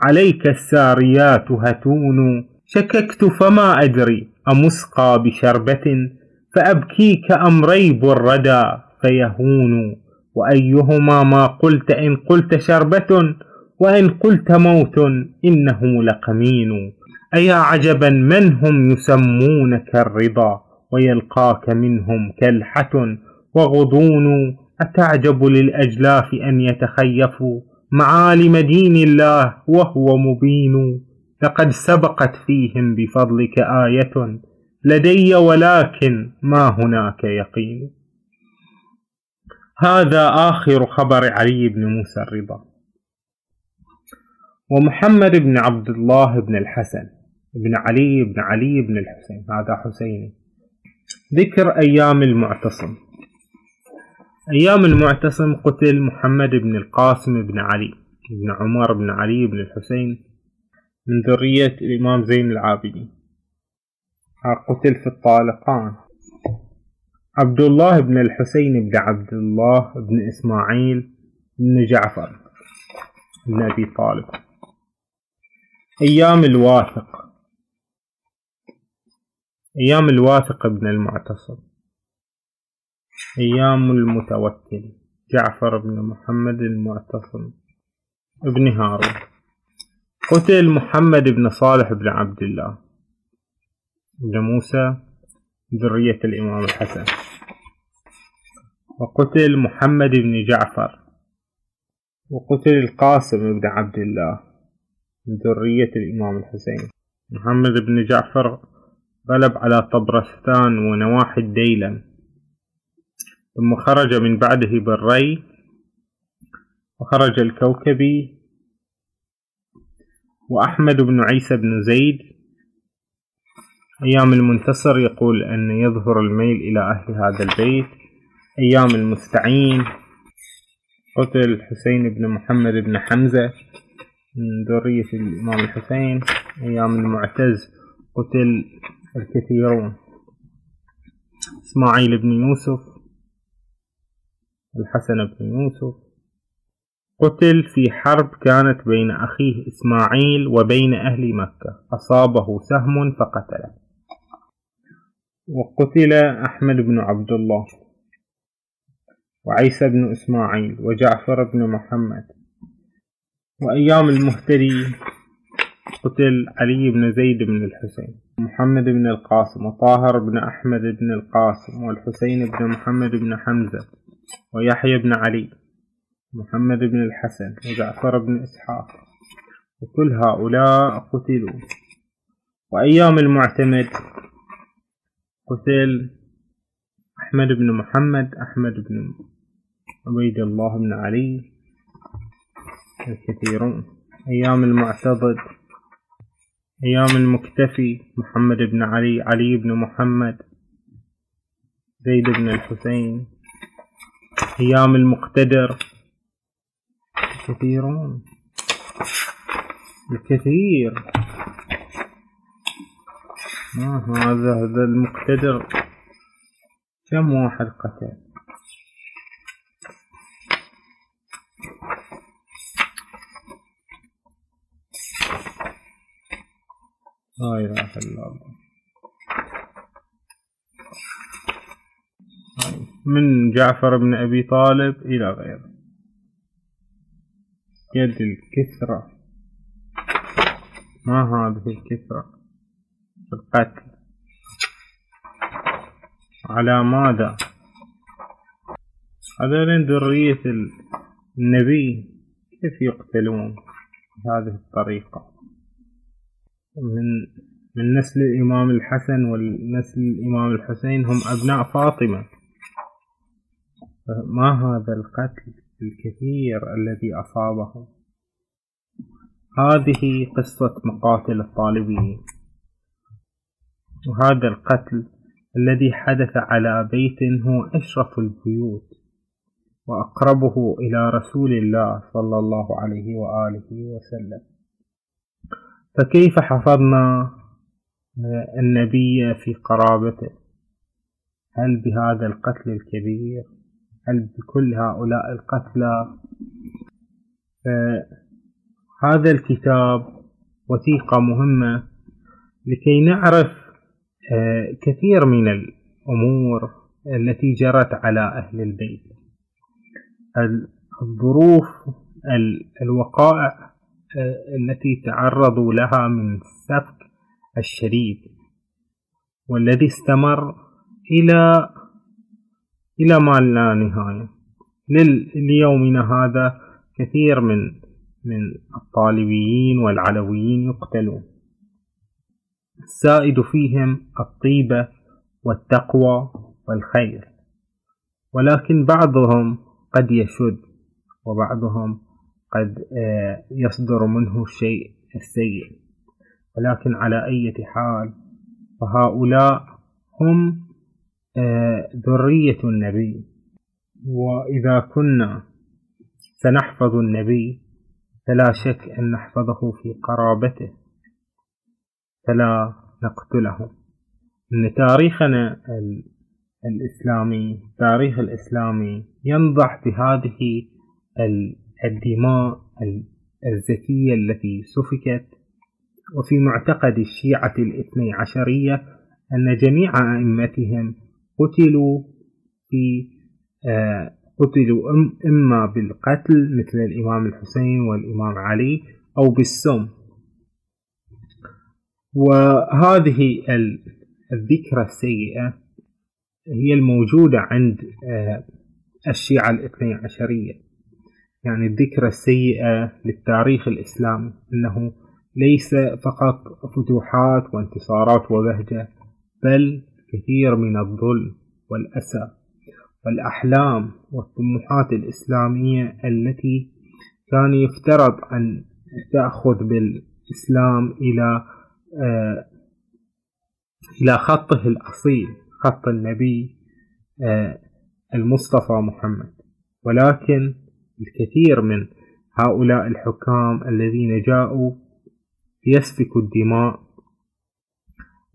[SPEAKER 1] عليك الساريات هتون. شككت فما أدري أمسقى بشربة فأبكيك أم ريب الردى فيهون. وأيهما ما قلت إن قلت شربة وإن قلت موت إنه لقمين. أيا عجبا من هم يسمونك الرضا ويلقاك منهم كلحة وغضون. أتعجب للأجلاف أن يتخيفوا؟ معالم دين الله وهو مبين. لقد سبقت فيهم بفضلك آية لدي ولكن ما هناك يقين. هذا آخر خبر علي بن موسى الرضا. ومحمد بن عبد الله بن الحسن. بن علي بن علي بن الحسين. هذا حسيني. ذكر أيام المعتصم. أيام المعتصم قتل محمد بن القاسم بن علي بن عمر بن علي بن الحسين من ذرية الإمام زين العابدين. قتل في الطالقان. عبد الله بن الحسين بن عبد الله بن إسماعيل بن جعفر بن أبي طالب. أيام الواثق. أيام الواثق بن المعتصم. أيام المتوكل. جعفر بن محمد المعتصم. ابن هارون. قتل محمد بن صالح بن عبد الله. بن موسى ذرية الإمام الحسن. وقتل محمد بن جعفر. وقتل القاسم بن عبد الله. من ذرية الإمام الحسين. محمد بن جعفر غلب على طبرستان ونواحي الديلم. ثم خرج من بعده بالري وخرج الكوكبي وأحمد بن عيسى بن زيد. أيام المنتصر يقول أن يظهر الميل إلى أهل هذا البيت. أيام المستعين قتل حسين بن محمد بن حمزة من ذرية الإمام الحسين. أيام المعتز قتل الكثيرون. إسماعيل بن يوسف. الحسن بن يوسف. قتل في حرب كانت بين أخيه إسماعيل وبين أهل مكة. أصابه سهم فقتله. وقتل أحمد بن عبد الله وعيسى بن إسماعيل وجعفر بن محمد. وأيام المهتدي قتل علي بن زيد بن الحسين محمد بن القاسم وطاهر بن أحمد بن القاسم والحسين بن محمد بن حمزة. ويحيى بن علي محمد بن الحسن وجعفر بن إسحاق. وكل هؤلاء قتلوا. وأيام المعتمد قتل أحمد بن محمد أحمد بن عبيد الله بن علي الكثيرون. أيام المعتضد أيام المكتفي محمد بن علي علي بن محمد زيد بن الحسين أيام المقتدر. كثيرون. الكثير. ما هذا؟ هذا المقتدر. كم واحد قتل لا إله إلا الله. من جعفر بن أبي طالب إلى غيره. يد الكثرة ما هذه الكثرة القتل. على ماذا؟ هذول ذرية النبي. كيف يقتلون بهذه الطريقة؟ من من نسل الإمام الحسن والنسل الإمام الحسين هم أبناء فاطمة. ما هذا القتل الكثير الذي أصابهم هذه قصة مقاتل الطالبيين وهذا القتل الذي حدث على بيت هو أشرف البيوت وأقربه إلى رسول الله صلى الله عليه وآله وسلم. فكيف حفظنا النبي في قرابته؟ هل بهذا القتل الكبير؟ هل بكل هؤلاء القتلى. هذا الكتاب وثيقة مهمة لكي نعرف آه، كثير من الأمور التي جرت على أهل البيت. الظروف الوقائع آه، التي تعرضوا لها من السفك الشديد والذي استمر إلى إلى ما لا نهاية ليومنا هذا كثير من من الطالبيين والعلويين يقتلون. السائد فيهم الطيبة والتقوى والخير. ولكن بعضهم قد يشد وبعضهم قد آه، يصدر منه الشيء السيء. ولكن على أي حال فهؤلاء هم ذرية النبي. وإذا كنا سنحفظ النبي فلا شك أن نحفظه في قرابته فلا نقتله. أن تاريخنا الإسلامي التاريخ الإسلامي ينضح بهذه الدماء الزكية التي سفكت. وفي معتقد الشيعة الاثني عشرية أن جميع أئمتهم قتلوا في آه، قتلوا إما بالقتل مثل الإمام الحسين والإمام علي أو بالسم وهذه الذكرى السيئة هي الموجودة عند آه، الشيعة الاثني عشرية. يعني الذكرى السيئة للتاريخ الإسلامي أنه ليس فقط فتوحات وانتصارات وبهجة بل كثير من الظلم والأسى والأحلام والطموحات الإسلامية التي كان يفترض أن تأخذ بالإسلام إلى آه، إلى خطه الأصيل خط النبي آه، المصطفى محمد. ولكن الكثير من هؤلاء الحكام الذين جاءوا ليسفكوا الدماء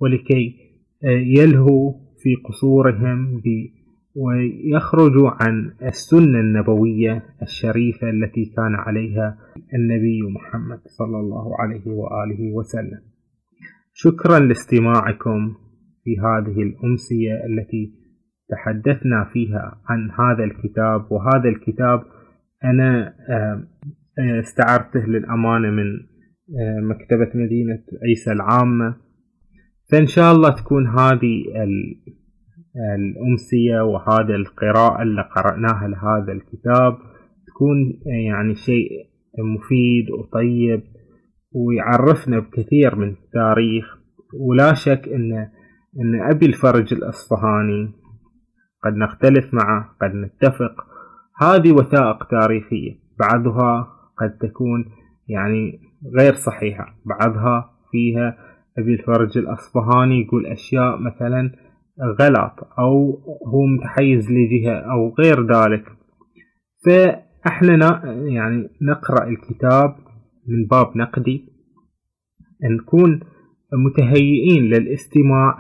[SPEAKER 1] ولكي يلهوا في قصورهم ويخرج عن السنة النبوية الشريفة التي كان عليها النبي محمد صلى الله عليه وآله وسلم. شكرا لاستماعكم في هذه الأمسية التي تحدثنا فيها عن هذا الكتاب وهذا الكتاب أنا استعرته للأمانة من مكتبة مدينة عيسى العامة. فإن شاء الله تكون هذه الأمسية وهذا القراءة اللي قرأناها لهذا الكتاب تكون يعني شيء مفيد وطيب ويعرفنا بكثير من التاريخ. ولا شك ان إن أبي الفرج الأصفهاني قد نختلف معه قد نتفق. هذه وثائق تاريخية بعضها قد تكون يعني غير صحيحة بعضها فيها أبي الفرج الأصفهاني يقول أشياء مثلا غلط أو هو متحيز لجهة أو غير ذلك. فإحنا يعني نقرأ الكتاب من باب نقدي. نكون متهيئين للاستماع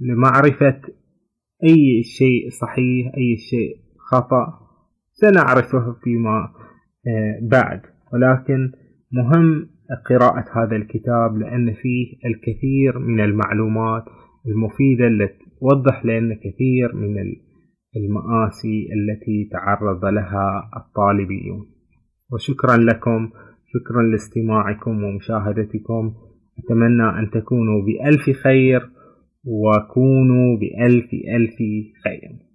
[SPEAKER 1] لمعرفة أي شيء صحيح أي شيء خطأ سنعرفه فيما آه، بعد. ولكن مهم قراءة هذا الكتاب لأن فيه الكثير من المعلومات المفيدة التي توضح لنا كثير من المآسي التي تعرض لها الطالبيون. وشكرا لكم شكرا لاستماعكم ومشاهدتكم. أتمنى أن تكونوا بألف خير وكونوا بألف ألف خير.